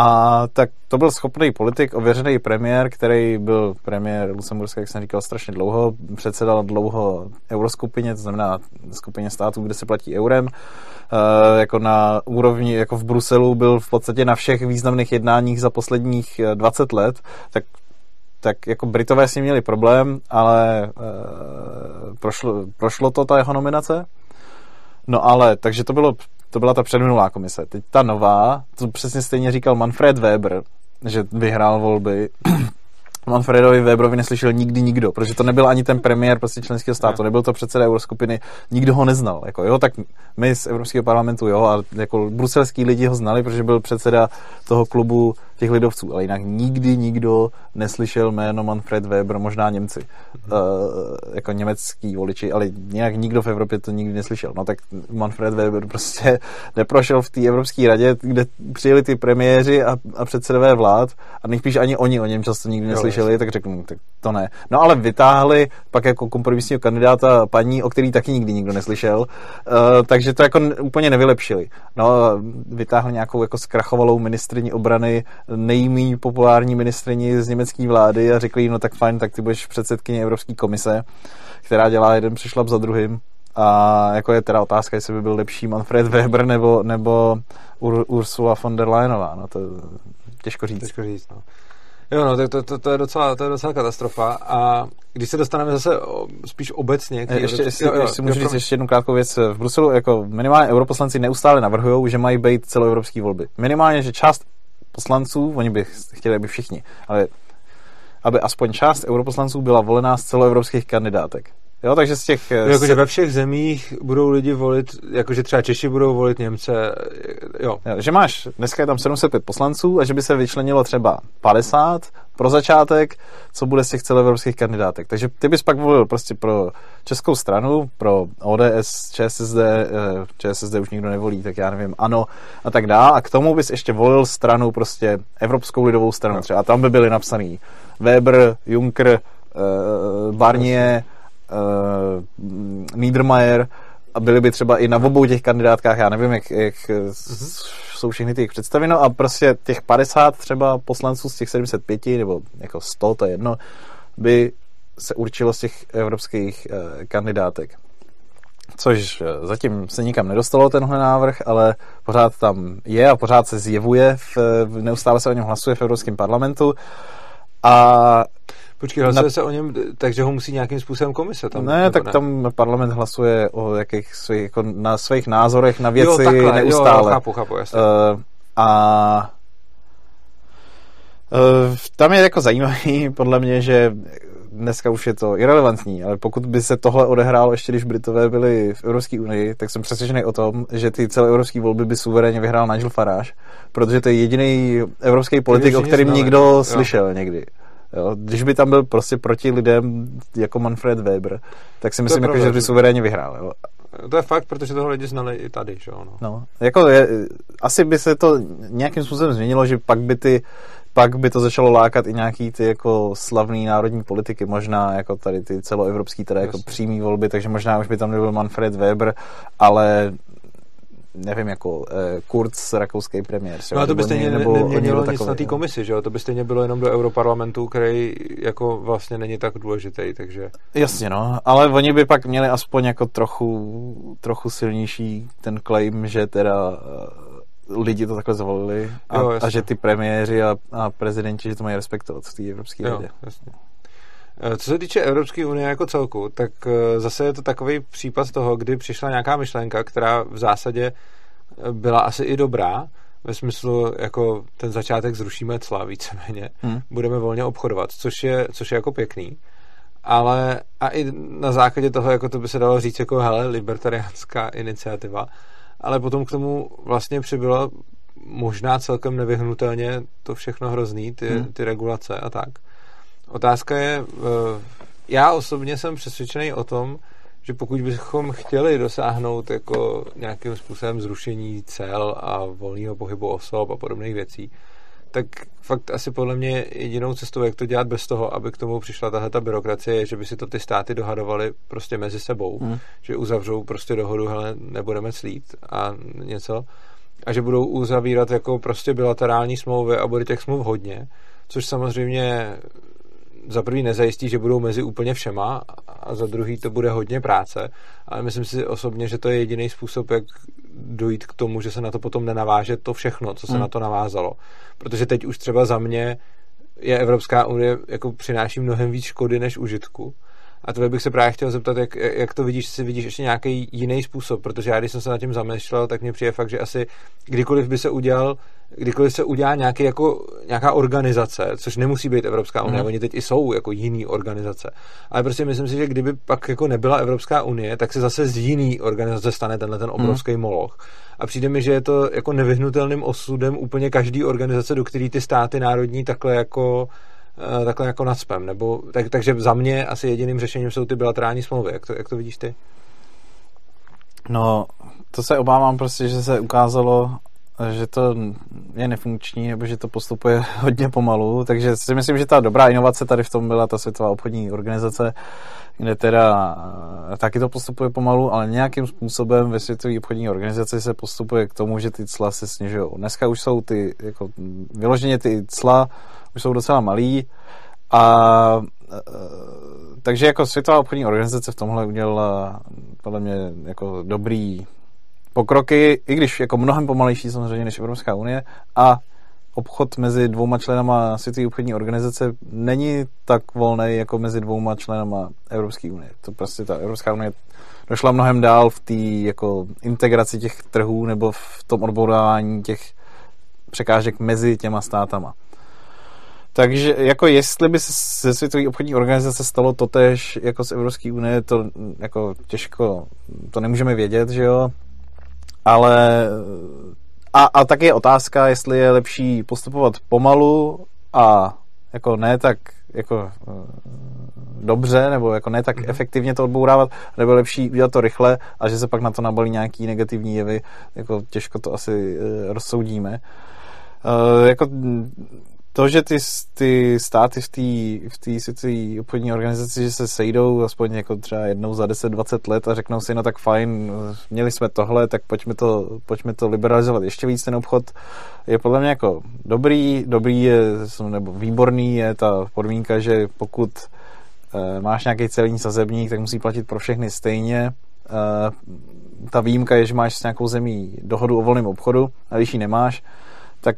a tak to byl schopný politik, ověřený premiér, který byl premiér Lucemburska, jak jsem říkal, strašně dlouho, předsedal dlouho euroskupině, to znamená skupině států, kde se platí eurem. E, jako na úrovni, jako v Bruselu byl v podstatě na všech významných jednáních za posledních 20 let, tak tak jako Britové s ním měli problém, ale e, prošlo, prošlo to ta jeho nominace. No ale, takže to bylo to byla ta předminulá komise. Teď ta nová, to přesně stejně říkal Manfred Weber, že vyhrál volby. Manfredovi Weberovi neslyšel nikdy nikdo, protože to nebyl ani ten premiér prostě členského státu, nebyl to předseda euroskupiny, nikdo ho neznal. Jako, jo, tak my z Evropského parlamentu, jo, a jako bruselský lidi ho znali, protože byl předseda toho klubu těch lidovců, ale jinak nikdy nikdo neslyšel jméno Manfred Weber, možná Němci, mm. uh, jako německý voliči, ale nějak nikdo v Evropě to nikdy neslyšel. No tak Manfred Weber prostě neprošel v té Evropské radě, kde přijeli ty premiéři a, a předsedové vlád a nejspíš ani oni o něm často nikdy neslyšeli, jo, tak řeknu, tak to ne. No ale vytáhli pak jako kompromisního kandidáta paní, o který taky nikdy nikdo neslyšel, uh, takže to jako úplně nevylepšili. No, vytáhl nějakou jako zkrachovalou ministrině obrany nejméně populární ministrině z německé vlády a řekli jí, no tak fajn, tak ty budeš předsedkyně Evropské komise, která dělá jeden přešlap za druhým. A jako je teda otázka, jestli by byl lepší Manfred Weber nebo, nebo Ur- Ursula von der Leyenová. No to těžko říct.
Těžko říct, no. Jo, no, tak to, to, to, je docela, to je docela katastrofa. A když se dostaneme zase spíš obecně...
K ještě, ještě, jo, jo, ještě můžu říct ještě jednu krátkou věc. V Bruselu jako minimálně europoslanci neustále navrhují, že mají být celoevropské volby. Minimálně, že část poslanců, oni by chtěli, aby všichni, ale aby aspoň část europoslanců byla volená z celoevropských kandidátek. Jo, takže z těch...
Jakože ve všech zemích budou lidi volit, jakože třeba Češi budou volit Němce, jo.
jo. Že máš, dneska je tam 705 poslanců a že by se vyčlenilo třeba 50 pro začátek, co bude z těch celoevropských kandidátek. Takže ty bys pak volil prostě pro českou stranu, pro ODS, ČSSD, eh, ČSSD už nikdo nevolí, tak já nevím, ano a tak dále. A k tomu bys ještě volil stranu prostě Evropskou lidovou stranu no. třeba. A tam by byly napsaný Weber, Juncker, uh, Barnier, uh, Niedermayer a byli by třeba i na obou těch kandidátkách, já nevím, jak, jak mm-hmm. Jsou všechny ty představy, no a prostě těch 50 třeba poslanců z těch 75 nebo jako 100, to je jedno, by se určilo z těch evropských uh, kandidátek. Což zatím se nikam nedostalo tenhle návrh, ale pořád tam je a pořád se zjevuje, v, neustále se o něm hlasuje v Evropském parlamentu. A
Počkej, hlasuje na... se o něm, takže ho musí nějakým způsobem komise tam?
Ne, tak ne? tam parlament hlasuje o jakých svých, jako na svých názorech na věci jo, takhle, neustále. Jo,
chápu, chápu, jasně.
Uh, a uh, tam je jako zajímavý podle mě, že dneska už je to irrelevantní, ale pokud by se tohle odehrálo ještě, když Britové byli v Evropské unii, tak jsem přesvědčený o tom, že ty celé evropské volby by suverénně vyhrál Nigel Farage, protože to je jediný evropský politik, o kterým nikdo jo. slyšel někdy. Jo, když by tam byl prostě proti lidem jako Manfred Weber, tak si myslím, jako, že by suverénně vyhrál. Jo.
To je fakt, protože toho lidi znali i tady, že ono.
No, jako je, asi by se to nějakým způsobem změnilo, že pak by ty pak by to začalo lákat i nějaký ty jako slavný národní politiky, možná jako tady ty celoevropský, teda jako přímý volby, takže možná už by tam nebyl Manfred Weber, ale nevím, jako eh, Kurz, rakouský premiér.
No a to by stejně nebo neměnilo nic takový, na té komisi, že jo? To by stejně bylo jenom do Europarlamentu, který jako vlastně není tak důležitý, takže...
Jasně, no, ale oni by pak měli aspoň jako trochu, trochu silnější ten claim, že teda eh, lidi to takhle zvolili a, jo, a že ty premiéři a, a prezidenti, že to mají respektovat v té Evropské radě.
Jasně. Eh, co se týče Evropské unie jako celku, tak eh, zase je to takový případ toho, kdy přišla nějaká myšlenka, která v zásadě eh, byla asi i dobrá, ve smyslu, jako ten začátek zrušíme cla víceméně, hmm. budeme volně obchodovat, což je, což je jako pěkný. Ale a i na základě toho, jako to by se dalo říct, jako hele, libertariánská iniciativa, ale potom k tomu vlastně přibylo možná celkem nevyhnutelně to všechno hrozný, ty, hmm. ty regulace a tak. Otázka je, eh, já osobně jsem přesvědčený o tom, že pokud bychom chtěli dosáhnout jako nějakým způsobem zrušení cel a volného pohybu osob a podobných věcí, tak fakt asi podle mě jedinou cestou, jak to dělat bez toho, aby k tomu přišla tahle ta byrokracie, je, že by si to ty státy dohadovaly prostě mezi sebou, hmm. že uzavřou prostě dohodu, hele, nebudeme clít a něco, a že budou uzavírat jako prostě bilaterální smlouvy a bude těch smluv hodně, což samozřejmě za prvý nezajistí, že budou mezi úplně všema a za druhý to bude hodně práce, ale myslím si osobně, že to je jediný způsob, jak dojít k tomu, že se na to potom nenaváže to všechno, co se hmm. na to navázalo. Protože teď už třeba za mě je Evropská unie jako přináší mnohem víc škody než užitku. A to bych se právě chtěl zeptat, jak, jak to vidíš, si vidíš ještě nějaký jiný způsob, protože já, když jsem se nad tím zamýšlel, tak mě přijde fakt, že asi kdykoliv by se udělal kdykoliv se udělá nějaký jako, nějaká organizace, což nemusí být Evropská unie, mm. oni teď i jsou jako jiný organizace. Ale prostě myslím si, že kdyby pak jako nebyla Evropská unie, tak se zase z jiný organizace stane tenhle ten obrovský mm. moloch. A přijde mi, že je to jako nevyhnutelným osudem úplně každý organizace, do který ty státy národní takhle jako takhle jako nadspem. Nebo, tak, takže za mě asi jediným řešením jsou ty bilaterální smlouvy. Jak to, jak to vidíš ty?
No, to se obávám prostě, že se ukázalo, že to je nefunkční nebo že to postupuje hodně pomalu, takže si myslím, že ta dobrá inovace tady v tom byla ta Světová obchodní organizace, kde teda eh, taky to postupuje pomalu, ale nějakým způsobem ve Světové obchodní organizaci se postupuje k tomu, že ty cla se snižují. Dneska už jsou ty, jako vyloženě ty cla už jsou docela malý a eh, takže jako Světová obchodní organizace v tomhle udělala podle mě jako dobrý pokroky, i když jako mnohem pomalejší samozřejmě než Evropská unie a obchod mezi dvouma členama Světové obchodní organizace není tak volný jako mezi dvouma členama Evropské unie. To prostě ta Evropská unie došla mnohem dál v té jako integraci těch trhů nebo v tom odbourávání těch překážek mezi těma státama. Takže jako jestli by se ze Světové obchodní organizace stalo totež jako z Evropské unie, to jako těžko, to nemůžeme vědět, že jo, ale a, a tak je otázka, jestli je lepší postupovat pomalu a jako ne tak jako uh, dobře, nebo jako ne tak mm-hmm. efektivně to odbourávat, nebo lepší udělat to rychle a že se pak na to nabalí nějaký negativní jevy, jako těžko to asi uh, rozsoudíme. Uh, jako to, že ty, ty státy v té v tý obchodní organizaci, že se sejdou aspoň jako třeba jednou za 10-20 let a řeknou si, no tak fajn, měli jsme tohle, tak pojďme to, pojďme to liberalizovat ještě víc ten obchod, je podle mě jako dobrý, dobrý je, nebo výborný je ta podmínka, že pokud e, máš nějaký celní sazebník, tak musí platit pro všechny stejně. E, ta výjimka je, že máš s nějakou zemí dohodu o volném obchodu a když ji nemáš, tak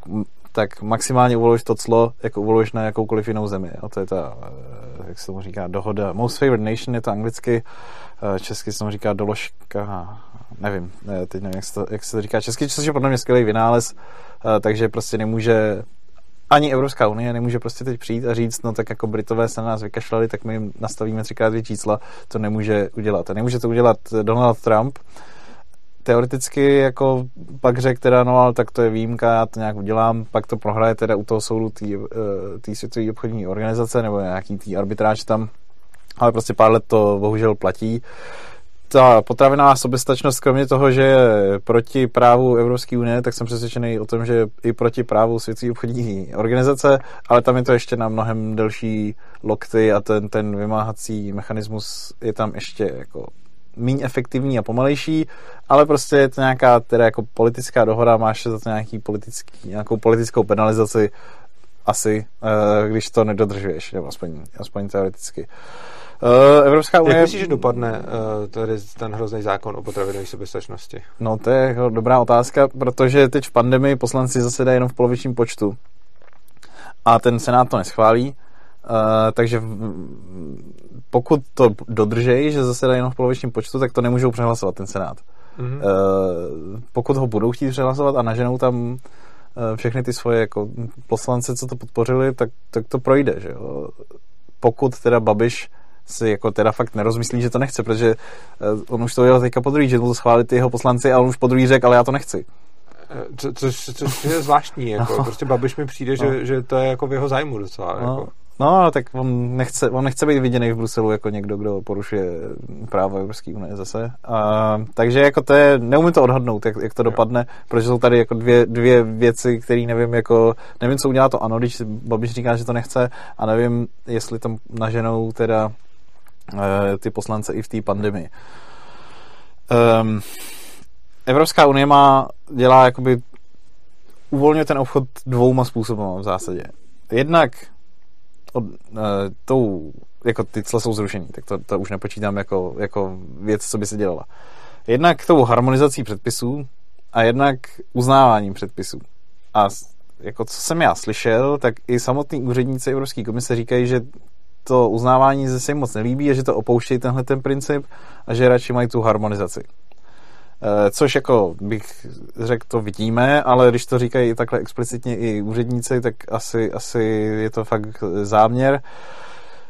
tak maximálně uvoluješ to clo, jako uvoluješ na jakoukoliv jinou zemi. A to je ta, eh, jak se tomu říká, dohoda. Most favored nation je to anglicky, eh, česky se tomu říká doložka, nevím, teď nevím, jak se to, jak se to říká česky, což je podle mě skvělý vynález, eh, takže prostě nemůže ani Evropská unie nemůže prostě teď přijít a říct, no tak jako Britové se na nás vykašlali, tak my jim nastavíme třikrát dvě čísla, to nemůže udělat. A nemůže to udělat Donald Trump, teoreticky jako pak řekl teda, no ale tak to je výjimka, já to nějak udělám, pak to prohraje teda u toho soudu té eh, světové obchodní organizace nebo nějaký tý arbitráž tam, ale prostě pár let to bohužel platí. Ta potravinová soběstačnost, kromě toho, že je proti právu Evropské unie, tak jsem přesvědčený o tom, že je i proti právu světové obchodní organizace, ale tam je to ještě na mnohem delší lokty a ten, ten vymáhací mechanismus je tam ještě jako méně efektivní a pomalejší, ale prostě je to nějaká teda jako politická dohoda, máš za to nějaký politický, nějakou politickou penalizaci asi, eh, když to nedodržuješ, nebo aspoň, aspoň teoreticky.
Uh, Evropská unie... Jak myslíš, že dopadne uh, tady ten hrozný zákon o potravinové soběstačnosti?
No, to je jako dobrá otázka, protože teď v pandemii poslanci zasedají jenom v polovičním počtu a ten senát to neschválí, takže pokud to dodržejí, že zasedají jenom v polovičním počtu, tak to nemůžou přehlasovat ten Senát. Mm-hmm. Uh, pokud ho budou chtít přehlasovat a naženou tam uh, všechny ty svoje jako poslance, co to podpořili, tak, tak to projde. Že jo? Pokud teda Babiš si jako teda fakt nerozmyslí, že to nechce, protože uh, on už to udělal teďka po druhý, že to schválili ty jeho poslanci a on už po druhý řekl, ale já to nechci.
Co, což, což je zvláštní, jako, no. prostě Babiš mi přijde, no. že, že to je jako v jeho zájmu docela. No. Jako.
No, tak on nechce, on nechce být viděný v Bruselu jako někdo, kdo porušuje právo Evropské unie zase. A, takže jako to je, neumím to odhadnout, jak, jak to dopadne, protože jsou tady jako dvě, dvě věci, které nevím, jako, nevím, co udělá to ano, když Babiš říká, že to nechce a nevím, jestli tam naženou teda e, ty poslance i v té pandemii. Um, Evropská unie má, dělá jakoby uvolňuje ten obchod dvouma způsoby v zásadě. Jednak od, uh, tou, jako ty cla jsou zrušení, tak to, to už nepočítám jako, jako věc, co by se dělala. Jednak tou harmonizací předpisů a jednak uznáváním předpisů. A jako co jsem já slyšel, tak i samotní úředníci Evropské komise říkají, že to uznávání se jim moc nelíbí a že to opouštějí tenhle ten princip a že radši mají tu harmonizaci. Eh, což jako bych řekl, to vidíme, ale když to říkají takhle explicitně i úředníci, tak asi, asi je to fakt záměr.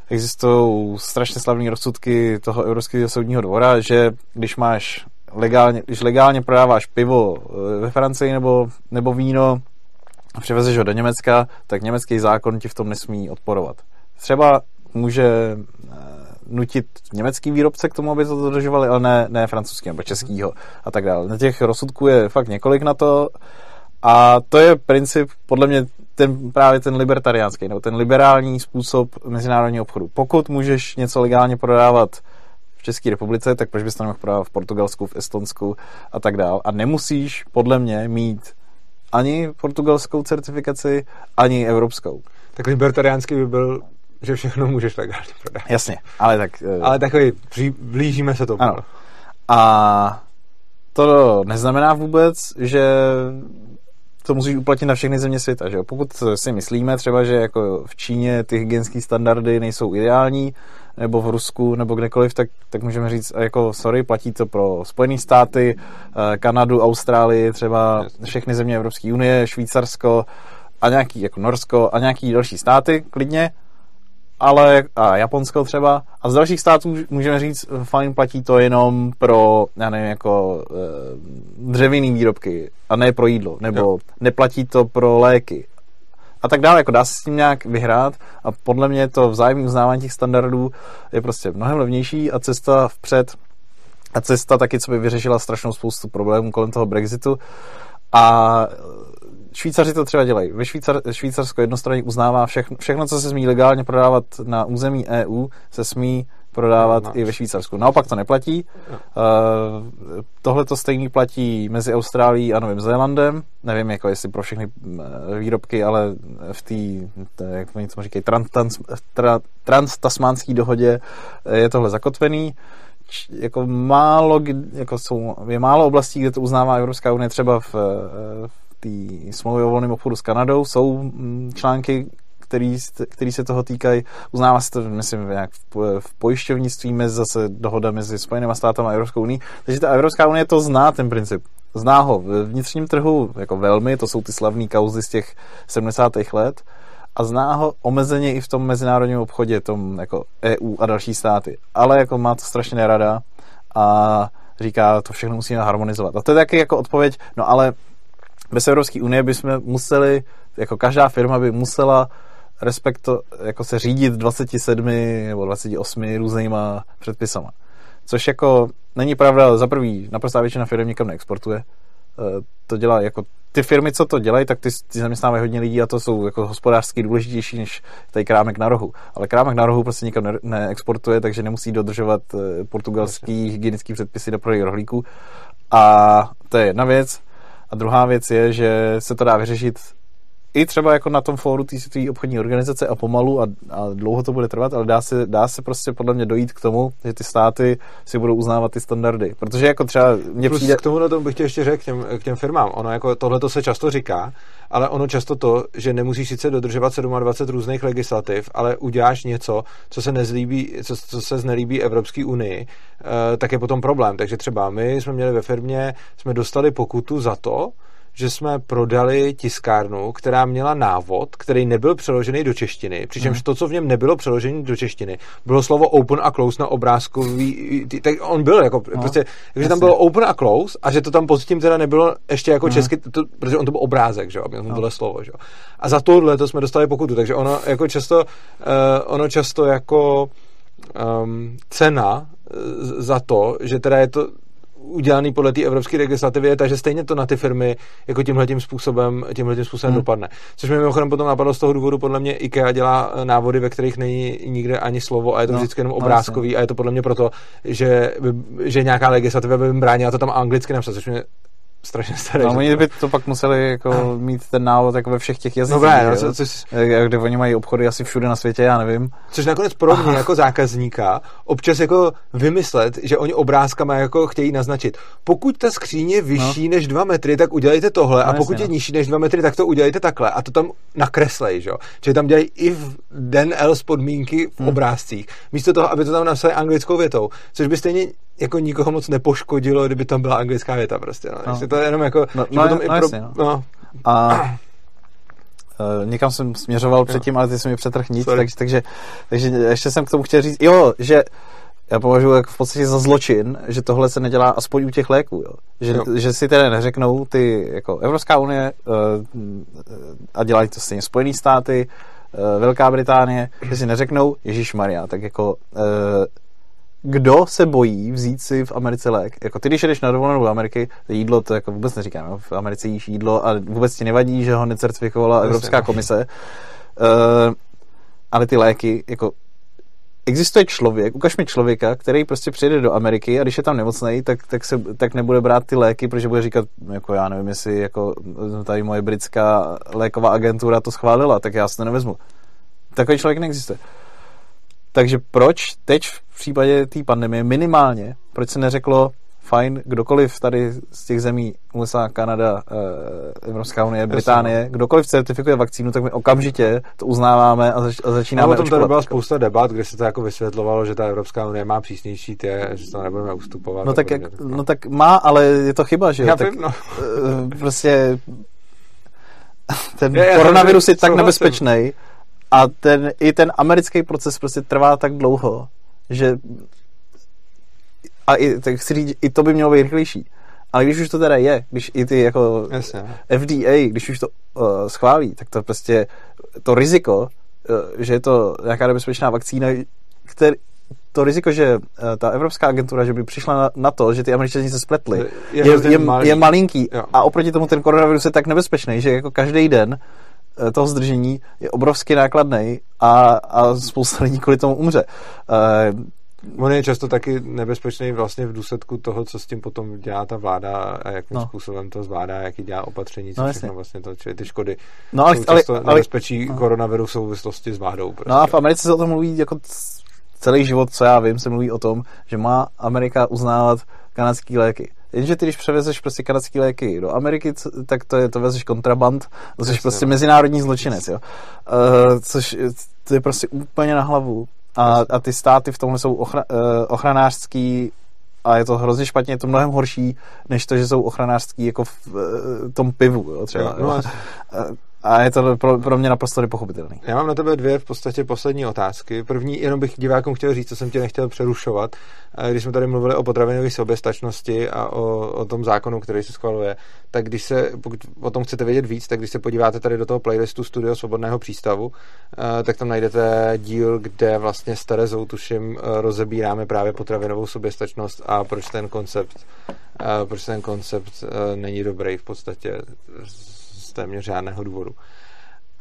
Existují strašně slavné rozsudky toho Evropského soudního dvora, že když máš legálně, když legálně prodáváš pivo eh, ve Francii nebo, nebo víno a přivezeš ho do Německa, tak německý zákon ti v tom nesmí odporovat. Třeba může nutit německý výrobce k tomu, aby to dodržovali, ale ne, ne francouzský nebo českýho a tak dále. Na těch rozsudků je fakt několik na to a to je princip, podle mě, ten, právě ten libertariánský, nebo ten liberální způsob mezinárodního obchodu. Pokud můžeš něco legálně prodávat v České republice, tak proč bys to nemohl prodávat v Portugalsku, v Estonsku a tak dále. A nemusíš, podle mě, mít ani portugalskou certifikaci, ani evropskou.
Tak libertariánský by byl že všechno můžeš legálně prodat.
Jasně, ale tak...
Uh... Ale takový, blížíme se tomu.
Ano. A to neznamená vůbec, že to musíš uplatnit na všechny země světa. Že? Pokud si myslíme třeba, že jako v Číně ty hygienické standardy nejsou ideální, nebo v Rusku, nebo kdekoliv, tak, tak můžeme říct, jako sorry, platí to pro Spojené státy, eh, Kanadu, Austrálii, třeba všechny země Evropské unie, Švýcarsko a nějaký jako Norsko a nějaký další státy, klidně, ale a Japonsko třeba. A z dalších států můžeme říct, fajn, platí to jenom pro, já nevím, jako e, dřevěný výrobky a ne pro jídlo, nebo jo. neplatí to pro léky a tak dále. Jako dá se s tím nějak vyhrát a podle mě to vzájemné uznávání těch standardů je prostě mnohem levnější a cesta vpřed a cesta taky, co by vyřešila strašnou spoustu problémů kolem toho Brexitu. A Švýcaři to třeba dělají. Ve Švýcar, Švýcarsko jednostranně uznává všechno, všechno, co se smí legálně prodávat na území EU, se smí prodávat no, i ve Švýcarsku. Naopak to neplatí. Uh, Tohle to stejný platí mezi Austrálií a Novým Zélandem. Nevím, jako jestli pro všechny eh, výrobky, ale v té, jak oni to říkají, trans, trans, trans, trans dohodě je tohle zakotvený jako málo, jako jsou, je málo oblastí, kde to uznává Evropská unie, třeba v, v té smlouvě o volném obchodu s Kanadou jsou mm, články, který, který se toho týkají. Uznává se to, myslím, nějak v, v pojišťovnictví mezi zase dohoda mezi Spojenými státy a Evropskou unii. Takže ta Evropská unie to zná, ten princip. Zná ho v vnitřním trhu jako velmi, to jsou ty slavné kauzy z těch 70. let, a zná ho omezeně i v tom mezinárodním obchodě, tom jako EU a další státy. Ale jako má to strašně nerada a říká, to všechno musíme harmonizovat. A to je taky jako odpověď, no ale bez Evropské unie bychom museli, jako každá firma by musela respekto, jako se řídit 27 nebo 28 různýma předpisama. Což jako není pravda, za prvý, naprostá většina firm nikam neexportuje. E, to dělá jako ty firmy, co to dělají, tak ty, ty zaměstnávají hodně lidí a to jsou jako hospodářsky důležitější než tady krámek na rohu. Ale krámek na rohu prostě nikam ne, neexportuje, takže nemusí dodržovat e, portugalský hygienický předpisy do prodej rohlíků. A to je jedna věc. A druhá věc je, že se to dá vyřešit i třeba jako na tom fóru té obchodní organizace a pomalu a, a dlouho to bude trvat, ale dá se, dá se prostě podle mě dojít k tomu, že ty státy si budou uznávat ty standardy. Protože jako třeba mě
Plus
přijde...
k tomu na tom bych chtěl ještě řekl k těm, k těm firmám. Ono jako tohle to se často říká, ale ono často to, že nemusíš sice dodržovat 27 různých legislativ, ale uděláš něco, co se nezlíbí, co, co se znelíbí Evropské unii, eh, tak je potom problém. Takže třeba my jsme měli ve firmě, jsme dostali pokutu za to, že jsme prodali tiskárnu, která měla návod, který nebyl přeložený do češtiny, přičemž hmm. to, co v něm nebylo přeložené do češtiny, bylo slovo open a close na obrázku. Tak on byl jako, no, prostě, že tam bylo open a close a že to tam pozitím teda nebylo ještě jako hmm. česky, to, protože on to byl obrázek, že jo, měl no. tohle slovo, že jo. A za tohle to jsme dostali pokutu, takže ono jako často, uh, ono často jako um, cena uh, za to, že teda je to udělaný podle té evropské legislativy je takže stejně to na ty firmy jako tímhle tím způsobem, tímhle způsobem hmm. dopadne. Což mi mimochodem potom napadlo z toho důvodu, podle mě IKEA dělá eh, návody, ve kterých není nikde ani slovo a je to no, vždycky jenom no, obrázkový no, a je to podle mě proto, že, že nějaká legislativa by jim bránila to tam anglicky napsat, což mě strašně staré.
No, oni by to pak museli jako mít ten návod jako ve všech těch jazycích.
Dobré, no, co, což,
kde oni mají obchody asi všude na světě, já nevím.
Což nakonec pro mě jako zákazníka občas jako vymyslet, že oni obrázkama jako chtějí naznačit. Pokud ta skříň je vyšší no. než 2 metry, tak udělejte tohle, no, a pokud jasně, je no. nižší než 2 metry, tak to udělejte takhle. A to tam nakreslej, že? Čili tam dělají i v den else podmínky v hmm. obrázcích. Místo toho, aby to tam napsali anglickou větou, což by stejně jako nikoho moc nepoškodilo, kdyby tam byla anglická věta prostě. No. no. to je jenom jako...
No, no, no, i pro, jasně, no. no. A Uh, někam jsem směřoval předtím, ale ty jsi mi přetrh nic, takže, takže, takže ještě jsem k tomu chtěl říct, jo, že já považuji jako v podstatě za zločin, že tohle se nedělá aspoň u těch léků, jo. Že, jo. že si tedy neřeknou ty, jako Evropská unie uh, a dělají to stejně Spojené státy, uh, Velká Británie, že si neřeknou, Ježíš Maria, tak jako uh, kdo se bojí vzít si v Americe lék. Jako ty, když jdeš na dovolenou do Ameriky, jídlo to jako vůbec neříkám, jo? v Americe jíš jídlo a vůbec ti nevadí, že ho necertifikovala Evropská no. komise. Uh, ale ty léky, jako existuje člověk, ukaž mi člověka, který prostě přijde do Ameriky a když je tam nemocný, tak, tak, se, tak nebude brát ty léky, protože bude říkat, jako já nevím, jestli jako tady moje britská léková agentura to schválila, tak já si to nevezmu. Takový člověk neexistuje. Takže proč teď v případě té pandemie minimálně, proč se neřeklo, fajn, kdokoliv tady z těch zemí, USA, Kanada, eh, Evropská unie, Británie, kdokoliv certifikuje vakcínu, tak my okamžitě to uznáváme a, zač- a začínáme
No, o tom tady byla spousta debat, kde se to jako vysvětlovalo, že ta Evropská unie má přísnější tě, že to nebudeme ustupovat.
No tak, jak, no tak má, ale je to chyba, že jo?
Já
tak,
vím, no.
eh, prostě ten
Já- já
koronavirus je tak nebezpečný a ten, i ten americký proces prostě trvá tak dlouho, že a i, tak chci říct, i to by mělo být rychlejší. Ale když už to teda je, když i ty jako
Jasně.
FDA, když už to uh, schválí, tak to prostě to riziko, uh, že je to nějaká nebezpečná vakcína, který, to riziko, že uh, ta Evropská agentura, že by přišla na, na to, že ty američani se spletli,
Je-
je,
je
je, malinký.
Jo.
A oproti tomu ten koronavirus je tak nebezpečný, že jako každý den toho zdržení je obrovsky nákladný a, a spousta lidí kvůli tomu umře. Uh,
On je často taky nebezpečný vlastně v důsledku toho, co s tím potom dělá ta vláda a jakým
No.
způsobem to zvládá, jaký dělá opatření, co
No,
no, všechno vlastně to, čili ty škody
No, ale-
jsou
ale-
často
ale-
nebezpečí
no.
koronaviru v souvislosti s vládou. Prostě.
No a v Americe se o tom mluví jako celý život, co já vím, se mluví o tom, že má Amerika uznávat kanadský léky. Jenže ty, když převezeš prostě kanadský léky do Ameriky, co- tak to, je, to vezeš kontraband, to jsi prostě
no.
mezinárodní zločinec, jo. Uh, což je- to je prostě úplně na hlavu. A, a ty státy v tomhle jsou ochra, uh, ochranářský a je to hrozně špatně, je to mnohem horší, než to, že jsou ochranářský jako v uh, tom pivu, jo, třeba.
Jo, no
jo. A je to pro, pro mě naprosto nepochopitelný.
Já mám na tebe dvě v podstatě poslední otázky. První, jenom bych divákům chtěl říct, co jsem tě nechtěl přerušovat. Když jsme tady mluvili o potravinové soběstačnosti a o, o tom zákonu, který se schvaluje, tak když se, pokud o tom chcete vědět víc, tak když se podíváte tady do toho playlistu Studio Svobodného přístavu, eh, tak tam najdete díl, kde vlastně s Terezou, tuším, eh, rozebíráme právě potravinovou soběstačnost a proč ten koncept, eh, proč ten koncept není dobrý v podstatě z téměř žádného důvodu.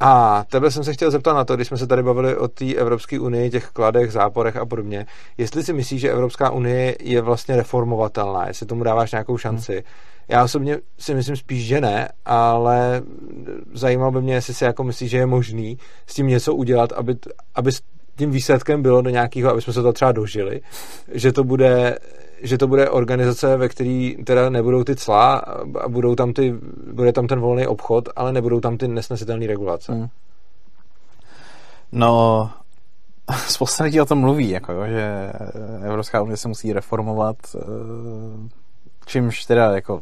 A tebe jsem se chtěl zeptat na to, když jsme se tady bavili o té Evropské unii, těch kladech, záporech a podobně, jestli si myslíš, že Evropská unie je vlastně reformovatelná, jestli tomu dáváš nějakou šanci. Já osobně si myslím spíš, že ne, ale zajímalo by mě, jestli si jako myslíš, že je možný s tím něco udělat, aby, aby s tím výsledkem bylo do nějakého, aby jsme se to třeba dožili, že to bude že to bude organizace, ve které teda nebudou ty cla a budou tam ty, bude tam ten volný obchod, ale nebudou tam ty nesnesitelné regulace.
Hmm. No, spousta lidí o tom mluví, jako, jo, že Evropská unie se musí reformovat, eh, čímž teda jako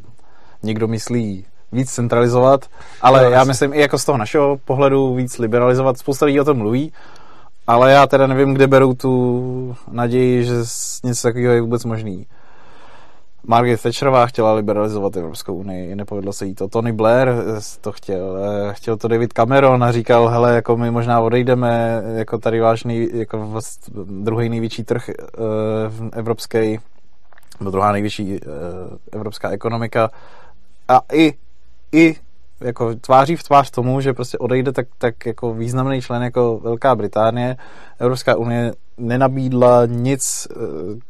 někdo myslí víc centralizovat, ale
No,
já myslím i jako z toho našeho pohledu víc liberalizovat. Spousta lidí o tom mluví, ale já teda nevím, kde berou tu naději, že něco takového je vůbec možný. Margaret Thatcherová chtěla liberalizovat Evropskou unii, nepovedlo se jí to. Tony Blair eh, to chtěl, eh, chtěl to David Cameron a říkal, hele, jako my možná odejdeme, jako tady váš nej, jako druhý největší trh eh, v- evropský, nebo druhá největší eh, evropská ekonomika a i, i jako tváří v tvář tomu, že prostě odejde tak, tak jako významný člen jako Velká Británie, Evropská unie nenabídla nic, eh,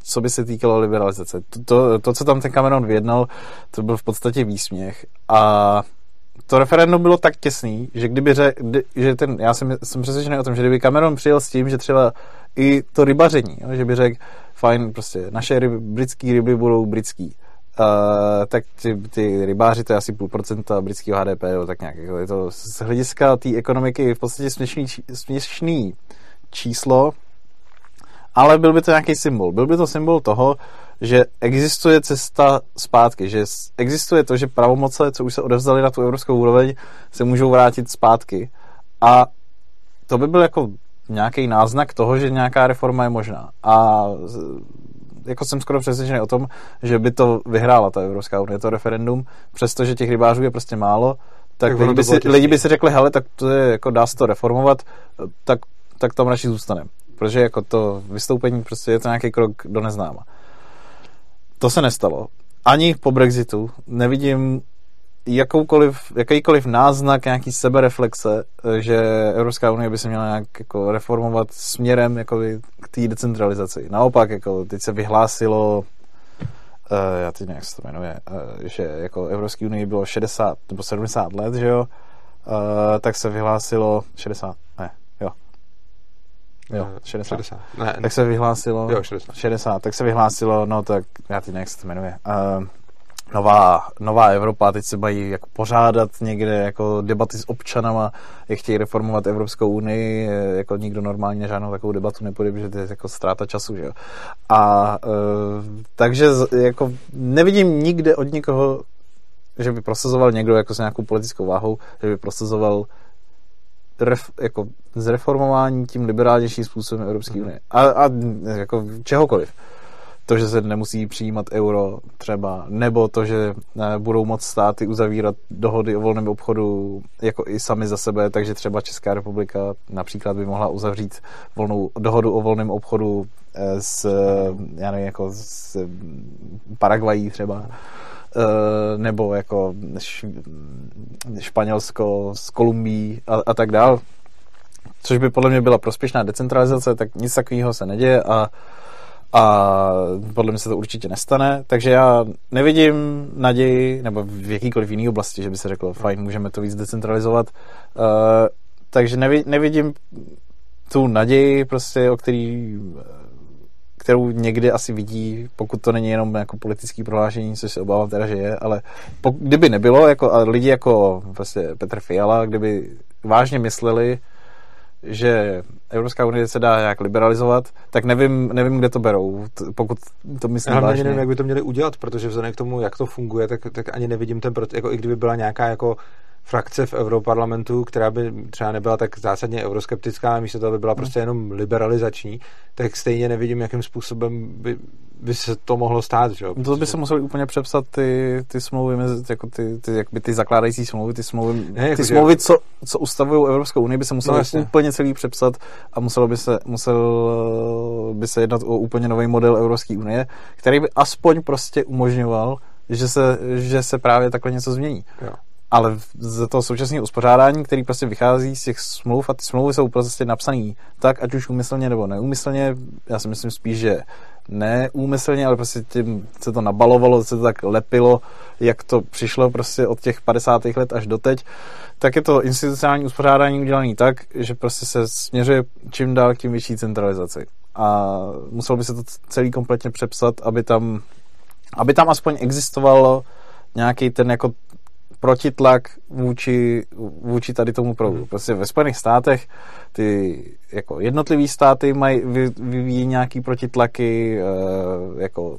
co by se týkalo liberalizace. To, to, to, co tam ten Cameron vyjednal, to byl v podstatě výsměch. A to referendum bylo tak těsný, že kdyby kdy, že ten, já jsem, jsem přesvědčený o tom, že kdyby Cameron přijel s tím, že třeba i to rybaření, jo, že by řekl, fajn, prostě naše ryby, britský ryby budou britský, Uh, tak ty, ty rybáři, to je asi půl procenta britského HDP, jo, tak nějak, jako je to z hlediska té ekonomiky v podstatě směšný, směšný číslo, ale byl by to nějaký symbol. Byl by to symbol toho, že existuje cesta zpátky, že existuje to, že pravomoce, co už se odevzdaly na tu evropskou úroveň, se můžou vrátit zpátky. A to by byl jako nějaký náznak toho, že nějaká reforma je možná. A jako jsem skoro přesvědčený o tom, že by to vyhrála ta Evropská unie, to referendum, přestože těch rybářů je prostě málo, tak,
Tak
lidi, by si, lidi by si řekli, hele, tak to je, jako dá se to reformovat, tak, tak tam radši zůstaneme. Protože jako to vystoupení prostě je to nějaký krok do neznáma. To se nestalo. Ani po Brexitu nevidím jakoukoliv, jakýkoliv náznak nějaký sebereflexe, eh, že Evropská unie by se měla nějak jako reformovat směrem jako k té decentralizaci. Naopak, jako teď se vyhlásilo uh, já teď nevím, jak se to jmenuje, uh, že jako Evropské unii bylo 60 nebo 70 let, že jo, uh, tak se vyhlásilo 60, ne, jo, Jo, 60.
60. Ne,
Tak se vyhlásilo...
Jo, 60.
60. Tak se vyhlásilo, no tak, já ty nevím, jak se to jmenuje. Uh, nová, nová Evropa, teď se mají jako pořádat někde jako debaty s občanama, jak chtějí reformovat Evropskou unii, jako nikdo normálně žádnou takovou debatu nepůjde, protože to je jako ztráta času, že jo. A uh, takže jako nevidím nikde od nikoho, že by prosazoval někdo jako s nějakou politickou váhou, že by prosazoval ref, jako zreformování tím liberálnějším způsobem Evropské unie. A, a jako čehokoliv. To, že se nemusí přijímat euro třeba, nebo to, že eh, budou moc státy uzavírat dohody o volném obchodu jako i sami za sebe, takže třeba Česká republika například by mohla uzavřít volnou dohodu o volném obchodu eh, s, eh, já nevím, jako s Paraguají třeba nebo jako Španělsko s Kolumbií a, a tak dál, což by podle mě byla prospěšná decentralizace, tak nic takového se neděje a, a podle mě se to určitě nestane, takže já nevidím naději, nebo v jakýkoliv jiný oblasti, že by se řeklo, fajn, můžeme to víc decentralizovat, uh, takže nevi, nevidím tu naději prostě, o který kterou někdy asi vidí, pokud to není jenom jako politický prohlášení, což se obávám teda, že je, ale pokud, kdyby nebylo, jako, a lidi jako prostě Petr Fiala, kdyby vážně mysleli, že Evropská unie se dá nějak liberalizovat, tak nevím, nevím kde to berou, pokud to myslí
Já
vážně.
nevím, jak by to měli udělat, protože vzhledem k tomu, jak to funguje, tak, tak ani nevidím ten, proces, jako i kdyby byla nějaká jako frakce v Europarlamentu, která by třeba nebyla tak zásadně euroskeptická, a místo toho by byla prostě jenom liberalizační, tak stejně nevidím, jakým způsobem by, by se to mohlo stát. Že?
To by se museli úplně přepsat ty, ty smlouvy, mezi, jako ty, ty, jakby ty zakládající smlouvy, ty smlouvy,
Ne, jako
ty
že-
smlouvy co, co ustavují Evropskou unii, by se museli
No, jasně.
úplně celý přepsat a muselo by se, musel by se jednat o úplně nový model Evropské unie, který by aspoň prostě umožňoval, že se, že se právě takhle něco změní.
Jo.
Ale z toho současného uspořádání, který prostě vychází z těch smluv a ty smlouvy jsou prostě napsané tak, ať už úmyslně nebo neúmyslně, já si myslím spíš, že neúmyslně, ale prostě tím se to nabalovalo, se to tak lepilo, jak to přišlo prostě od těch 50. let až doteď, tak je to institucionální uspořádání udělané tak, že prostě se směřuje čím dál tím větší centralizaci. A muselo by se to celý kompletně přepsat, aby tam, aby tam aspoň existovalo nějaký ten jako protitlak vůči, vůči tady tomu proudu. Prostě ve Spojených státech ty jako jednotlivý státy mají, vy, vyvíjí nějaký protitlaky, eh, jako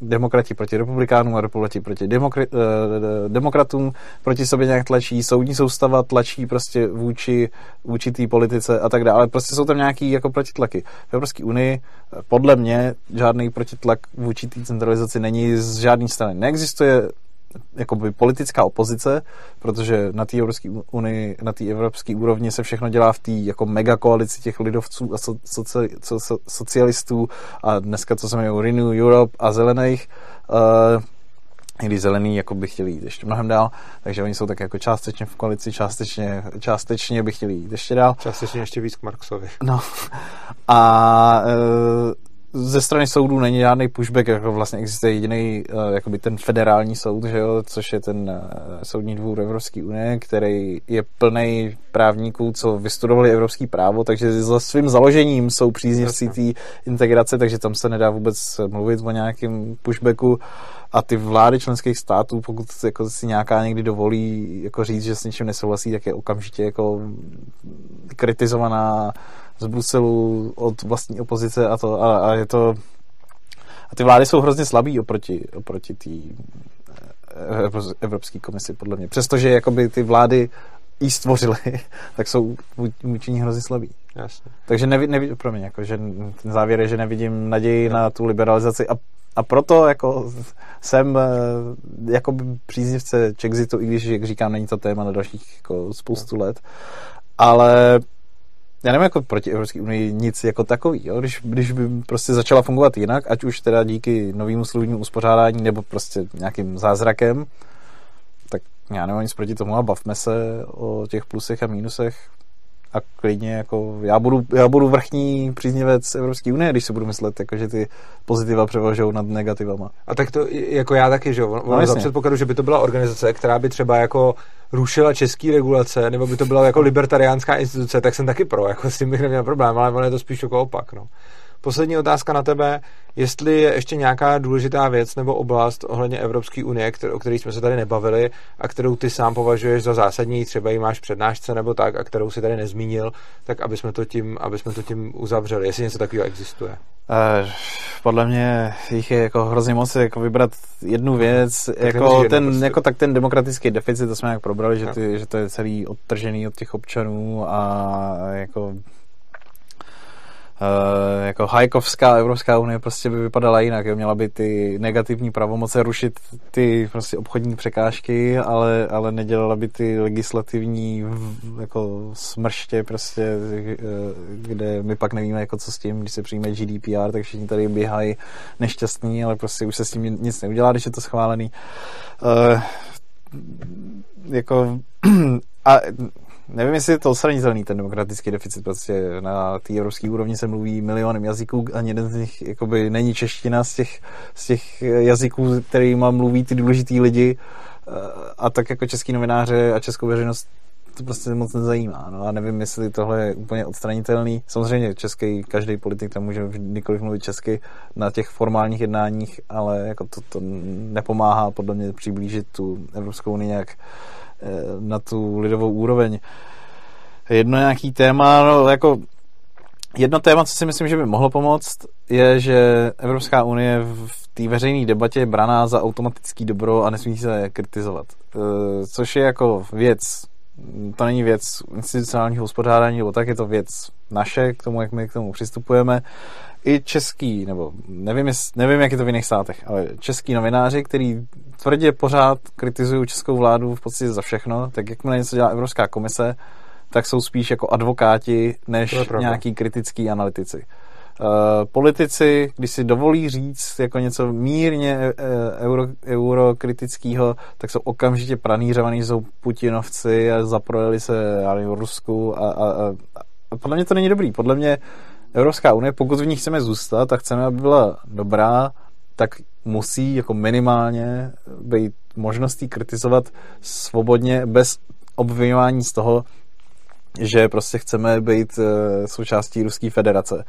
demokrati proti republikánům a republiky proti demokra- eh, demokratům proti sobě nějak tlačí, soudní soustava tlačí prostě vůči, vůči té politice a tak dále. Prostě jsou tam nějaký jako protitlaky. V Evropské unii eh, podle mě žádný protitlak vůči té centralizaci není z žádné strany. Neexistuje jakoby politická opozice, protože na té Evropské unii, na té evropské úrovni se všechno dělá v té jako megakoalici těch lidovců a so, soci, so, so, socialistů a dneska to se jmenuje Renew Europe a zelených. Uh, i když zelený jako by chtěli jít ještě mnohem dál, takže oni jsou tak jako částečně v koalici, částečně, částečně by chtěli jít ještě dál.
Částečně ještě víc k Marksovi.
No a e, ze strany soudů není žádný pushback, jako vlastně existuje jediný, e, jakoby ten federální soud, že jo, což je ten e, soudní dvůr Evropské unie, který je plný právníků, co vystudovali evropský právo, takže za svým založením jsou příznivci té integrace, takže tam se nedá vůbec mluvit o nějakém pushbacku. A ty vlády členských států, pokud jako si nějaká někdy dovolí jako říct, že s něčím nesouhlasí, tak je okamžitě jako kritizovaná z Bruselu od vlastní opozice a to a, a je to a ty vlády jsou hrozně slabý oproti, oproti té eh, Evropské komisi, podle mě. Přestože jakoby ty vlády jí stvořily, tak jsou vůči ní hrozně slabý.
Jasně.
Takže nevi, nevi, pro mě, jako, že ten závěr je, že nevidím naději na tu liberalizaci a, a proto jako jsem jako příznivce Chexitu, i když, jak říkám, není to téma na dalších jako spoustu let, ale já nevím jako proti Evropské unii nic jako takový, jo? Když, když by prostě začala fungovat jinak, ať už teda díky novému slovnímu uspořádání nebo prostě nějakým zázrakem, tak já nemám nic proti tomu a bavme se o těch plusech a mínusech a klidně jako já budu, já budu vrchní příznivec Evropské unie, když se budu myslet, jako, že ty pozitiva převažují nad negativama.
A tak to jako já taky, že jo. No, za předpokladu, že by to byla organizace, která by třeba jako rušila český regulace, nebo by to byla jako libertariánská instituce, tak jsem taky pro, jako s tím bych neměl problém, ale ono je to spíš jako opak, no. Poslední otázka na tebe, jestli je ještě nějaká důležitá věc nebo oblast ohledně Evropské unie, o které jsme se tady nebavili a kterou ty sám považuješ za zásadní, třeba ji máš přednášce nebo tak, a kterou si tady nezmínil, tak aby jsme to tím, aby jsme to tím uzavřeli, jestli něco takového existuje.
Uh, podle mě jich je jako hrozně moc jako vybrat jednu věc, tak jako ten, prostě. jako tak ten demokratický deficit, to jsme jak probrali, že, ty, že to je celý odtržený od těch občanů a jako jako hajkovská Evropská unie prostě by vypadala jinak. Jo? Měla by ty negativní pravomoce rušit ty prostě obchodní překážky, ale, ale nedělala by ty legislativní jako smrště prostě, eh, kde my pak nevíme, jako co s tím, když se přijme GDPR, tak všichni tady běhají nešťastní, ale prostě už se s tím nic neudělá, když je to schválený. Uh, jako a nevím, jestli je to odstranitelný, ten demokratický deficit, prostě na té evropské úrovni se mluví milionem jazyků, ani jeden z nich jakoby není čeština z těch, z těch jazyků, kterýma mluví ty důležitý lidi eh, a tak jako český novináře a českou veřejnost to prostě moc nezajímá. No a nevím, jestli tohle je úplně odstranitelný. Samozřejmě český, každý politik tam může kdykoliv mluvit česky na těch formálních jednáních, ale jako to, to nepomáhá podle mě přiblížit tu Evropskou unii nějak Eh, na tu lidovou úroveň. Jedno nějaký téma, no, jako jedno téma, co si myslím, že by mohlo pomoct, je, že Evropská unie v té veřejné debatě je braná za automatický dobro a nesmí se kritizovat. Eh, což je jako věc, to není věc institucionálního hospodárání, nebo tak je to věc naše, k tomu, jak my k tomu přistupujeme i český, nebo nevím, nevím, jak je to v jiných státech, ale český novináři, který tvrdě pořád kritizují českou vládu v podstatě za všechno, tak jakmile něco dělá Evropská komise, tak jsou spíš jako advokáti, než nějaký kritický analytici. Uh, politici, když si dovolí říct jako něco mírně uh, euro, eurokritického, tak jsou okamžitě pranířovaní, jsou putinovci a zaprojeli se nevím, Rusku a, a, a, a podle mě to není dobrý. Podle mě Evropská unie, pokud v ní chceme zůstat a chceme, aby byla dobrá, tak musí jako minimálně být možností kritizovat svobodně bez obvinování z toho, že prostě chceme být eh, součástí Ruské federace.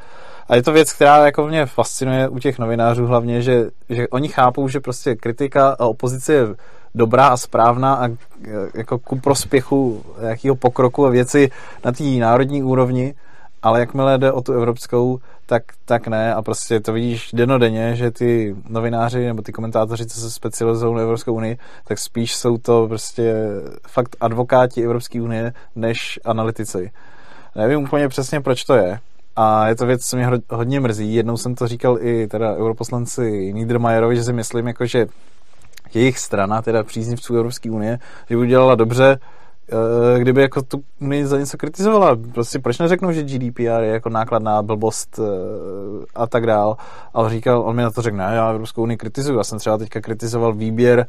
A je to věc, která jako mě fascinuje u těch novinářů hlavně, že, že oni chápou, že prostě kritika a opozice je dobrá a správná a eh, jako ku prospěchu jakého pokroku a věci na té národní úrovni, ale jakmile jde o tu evropskou, tak, tak ne a prostě to vidíš denodenně, že ty novináři nebo ty komentátoři, co se specializují na Evropskou unii, tak spíš jsou to prostě fakt advokáti Evropské unie než analytici. Nevím úplně přesně, proč to je, a je to věc, co mě hodně mrzí. Jednou jsem to říkal i teda europoslanci Niedermayerovi, že si myslím, jako, že jejich strana, teda příznivců Evropské unie, že udělala dobře, kdyby jako tu mi za něco kritizovala. Prostě proč neřeknou, že GDPR je jako nákladná blbost eh, a tak dál. Ale říkal, on mi na to řekne, já Evropskou unii kritizuju. Já jsem třeba teďka kritizoval výběr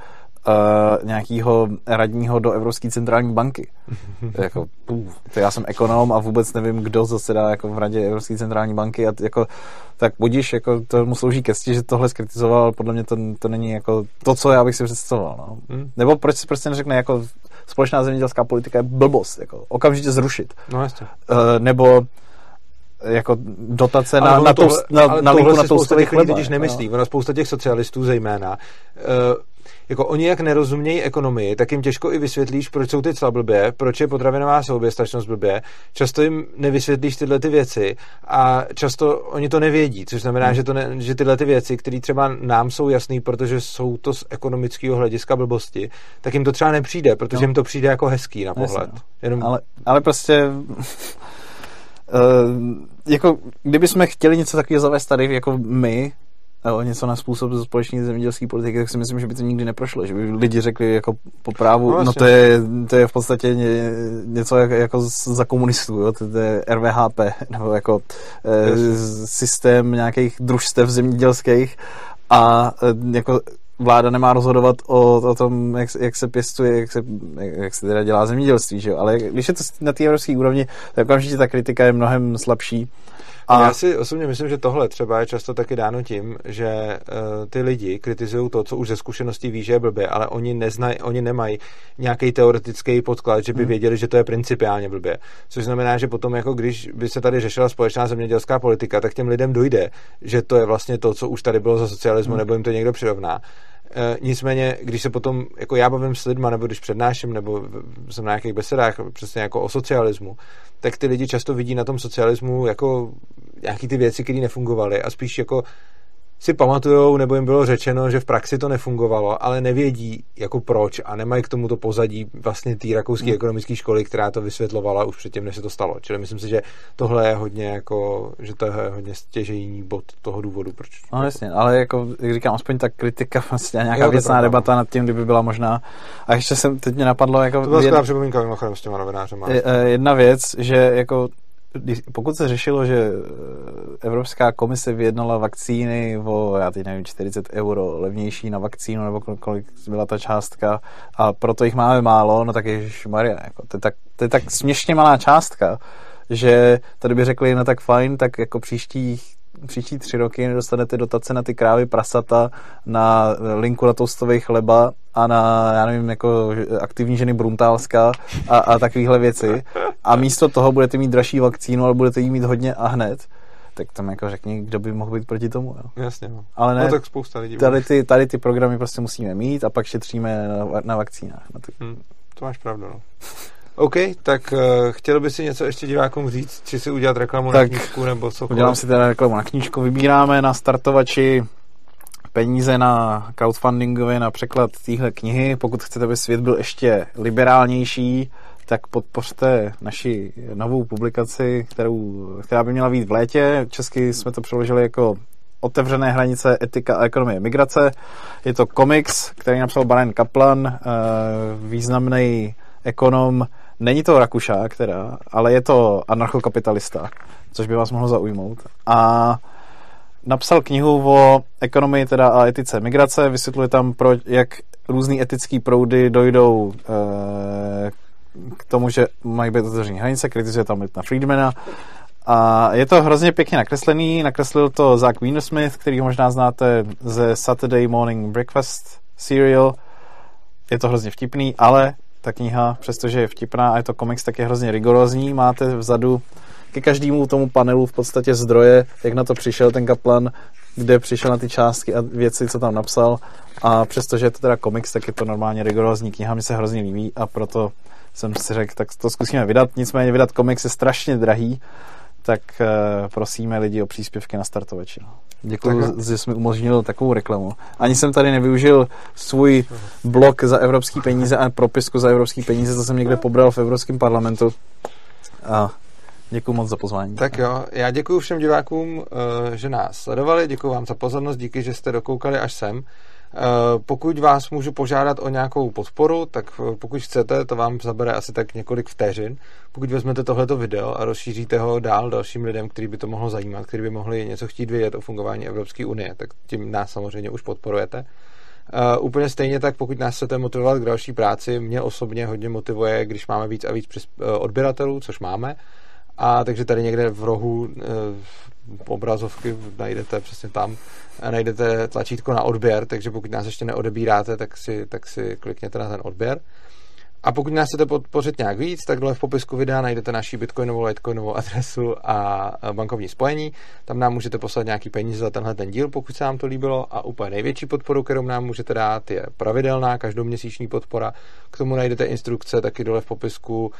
uh, nějakého radního do Evropské centrální banky. jako, půf, to já jsem ekonom a vůbec nevím, kdo zasedá jako v radě Evropské centrální banky a jako, tak budíš, jako to mu slouží ke že tohle skritizoval, podle mě to, to není jako to, co já bych si představoval. No. Hmm. Nebo proč si prostě neřekne, jako společná zemědělská politika je blbost, jako okamžitě zrušit.
No jasně.
Uh, nebo jako dotace na, na, to, na, na linku na toustový chleba.
totiž nemyslí. No. Ono spousta těch socialistů zejména uh, jako oni jak nerozumějí ekonomii, tak jim těžko i vysvětlíš, proč jsou ty cla blbě, proč je potravinová soběstačnost blbě. Často jim nevysvětlíš tyhle ty věci a často oni to nevědí, což znamená, hmm. že, to ne, že tyhle ty věci, které třeba nám jsou jasné, protože jsou to z ekonomického hlediska blbosti, tak jim to třeba nepřijde, protože no. jim to přijde jako hezký na pohled. Jasně, no.
Jenom... ale, ale prostě Uh, jako, kdybychom chtěli něco takového zavést tady, jako my, něco na způsob společné zemědělské politiky, tak si myslím, že by to nikdy neprošlo, že by lidi řekli jako po právu, no, no to, je, to je v podstatě ně, něco jako, jako za komunistů, jo? To, to je RVHP, nebo jako e, systém nějakých družstev zemědělských a e, jako vláda nemá rozhodovat o, o tom, jak, jak se pěstuje, jak se, jak se teda dělá zemědělství, že jo? ale když je to na té evropské úrovni, tak okamžitě ta kritika je mnohem slabší
a já si osobně myslím, že tohle třeba je často taky dáno tím, že uh, ty lidi kritizují to, co už ze zkušeností ví, že je blbě, ale oni, neznaj, oni nemají nějaký teoretický podklad, že by hmm. věděli, že to je principiálně blbě. Což znamená, že potom, jako když by se tady řešila společná zemědělská politika, tak těm lidem dojde, že to je vlastně to, co už tady bylo za socialismu, hmm. nebo jim to někdo přirovná. E, nicméně, když se potom, jako já bavím s lidma, nebo když přednáším, nebo jsem na nějakých besedách, přesně jako o socialismu, tak ty lidi často vidí na tom socialismu jako nějaký ty věci, které nefungovaly a spíš jako si pamatujou, nebo jim bylo řečeno, že v praxi to nefungovalo, ale nevědí jako proč a nemají k tomuto pozadí vlastně té rakouské hmm. ekonomické školy, která to vysvětlovala už předtím, než se to stalo. Čili myslím si, že tohle je hodně jako, že to je hodně stěžejní bod toho důvodu, proč.
No jasně, ale jako, jak říkám, aspoň ta kritika, vlastně nějaká jo, věcná debata nad tím, kdyby byla možná. A ještě jsem, teď mě napadlo, jako...
To byla skvělá připomínka mimochodem s těma novinářema.
Jedna věc, že jako pokud se řešilo, že eh, Evropská komise vyjednala vakcíny o, já teď nevím, 40 euro levnější na vakcínu, nebo kolik byla ta částka, a proto jich máme málo, no tak Maria, jako, to, je tak, to je tak směšně malá částka, že tady by řekli, no tak fajn, tak jako příštích příští tři roky nedostanete dotace na ty krávy prasata, na linku na toastový chleba a na, já nevím, jako aktivní ženy Bruntálska a, a takovéhle věci. A místo toho budete mít dražší vakcínu, ale budete jí mít hodně a hned tak tam jako řekni, kdo by mohl být proti tomu. Jo.
Jasně, no.
Ale ne,
no, tak spousta lidí.
Tady ty, tady ty programy prostě musíme mít a pak šetříme na, na vakcínách. Na ty...
hmm, to máš pravdu, no. OK, tak uh, chtěl by si něco ještě divákům říct? Či si udělat reklamu tak na knížku nebo co?
Udělám si teda reklamu na knížku. Vybíráme na startovači peníze na crowdfundingově na překlad téhle knihy. Pokud chcete, aby svět byl ještě liberálnější, tak podpořte naši novou publikaci, kterou, která by měla být v létě. Česky jsme to přeložili jako Otevřené hranice, etika a ekonomie migrace. Je to komiks, který napsal Brian Kaplan, eh, významný ekonom Není to Rakušák teda, ale je to anarchokapitalista, což by vás mohlo zaujmout. A napsal knihu o ekonomii teda a etice migrace, vysvětluje tam, pro, jak různý etický proudy dojdou e, k tomu, že mají být otevřené hranice, kritizuje tam na Friedmana. A je to hrozně pěkně nakreslený, nakreslil to Zach Wienersmith, který ho možná znáte ze Saturday Morning Breakfast serial. Je to hrozně vtipný, ale ta kniha, přestože je vtipná a je to komiks, tak je hrozně rigorózní. Máte vzadu ke každému tomu panelu v podstatě zdroje, jak na to přišel ten kaplan, kde přišel na ty částky a věci, co tam napsal. A přestože je to teda komiks, tak je to normálně rigorózní kniha, mi se hrozně líbí a proto jsem si řekl, tak to zkusíme vydat. Nicméně vydat komiks je strašně drahý, tak uh, prosíme lidi o příspěvky na startovači. Děkuji, že jsi mi umožnil takovou reklamu. Ani jsem tady nevyužil svůj blok za evropský peníze a propisku za evropský peníze, to jsem někde pobral v Evropském parlamentu. A děkuji moc za pozvání.
Tak jo, já děkuji všem divákům, eh, že nás sledovali, děkuji vám za pozornost, díky, že jste dokoukali až sem. Eh, pokud vás můžu požádat o nějakou podporu, tak eh, pokud chcete, to vám zabere asi tak několik vteřin. Pokud vezmete tohleto video a rozšíříte ho dál dalším lidem, který by to mohlo zajímat, který by mohli něco chtít vědět o fungování Evropské unie, tak tím nás samozřejmě už podporujete. Uh, úplně stejně tak, pokud nás chcete motivovat k další práci, mě osobně hodně motivuje, když máme víc a víc odběratelů, což máme. A takže tady někde v rohu uh, obrazovky najdete přesně tam, najdete tlačítko na odběr, takže pokud nás ještě neodebíráte, tak si, tak si klikněte na ten odběr. A pokud nás chcete podpořit nějak víc, tak dole v popisku videa najdete naši bitcoinovou, litecoinovou adresu a bankovní spojení. Tam nám můžete poslat nějaký peníze za tenhle ten díl, pokud se vám to líbilo. A úplně největší podporu, kterou nám můžete dát, je pravidelná každoměsíční podpora. K tomu najdete instrukce taky dole v popisku.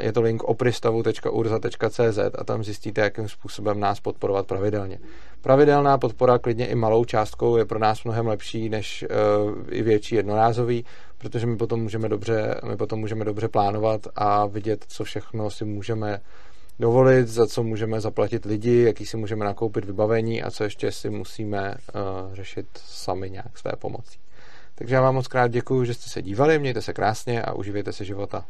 Je to link opristavu.urza.cz a tam zjistíte, jakým způsobem nás podporovat pravidelně. Pravidelná podpora klidně i malou částkou je pro nás mnohem lepší než uh, i větší jednorázový, protože my potom můžeme dobře, my potom můžeme dobře plánovat a vidět, co všechno si můžeme dovolit, za co můžeme zaplatit lidi, jaký si můžeme nakoupit vybavení a co ještě si musíme uh, řešit sami nějak své pomocí. Takže já vám moc krát děkuji, že jste se dívali, mějte se krásně a uživejte se života.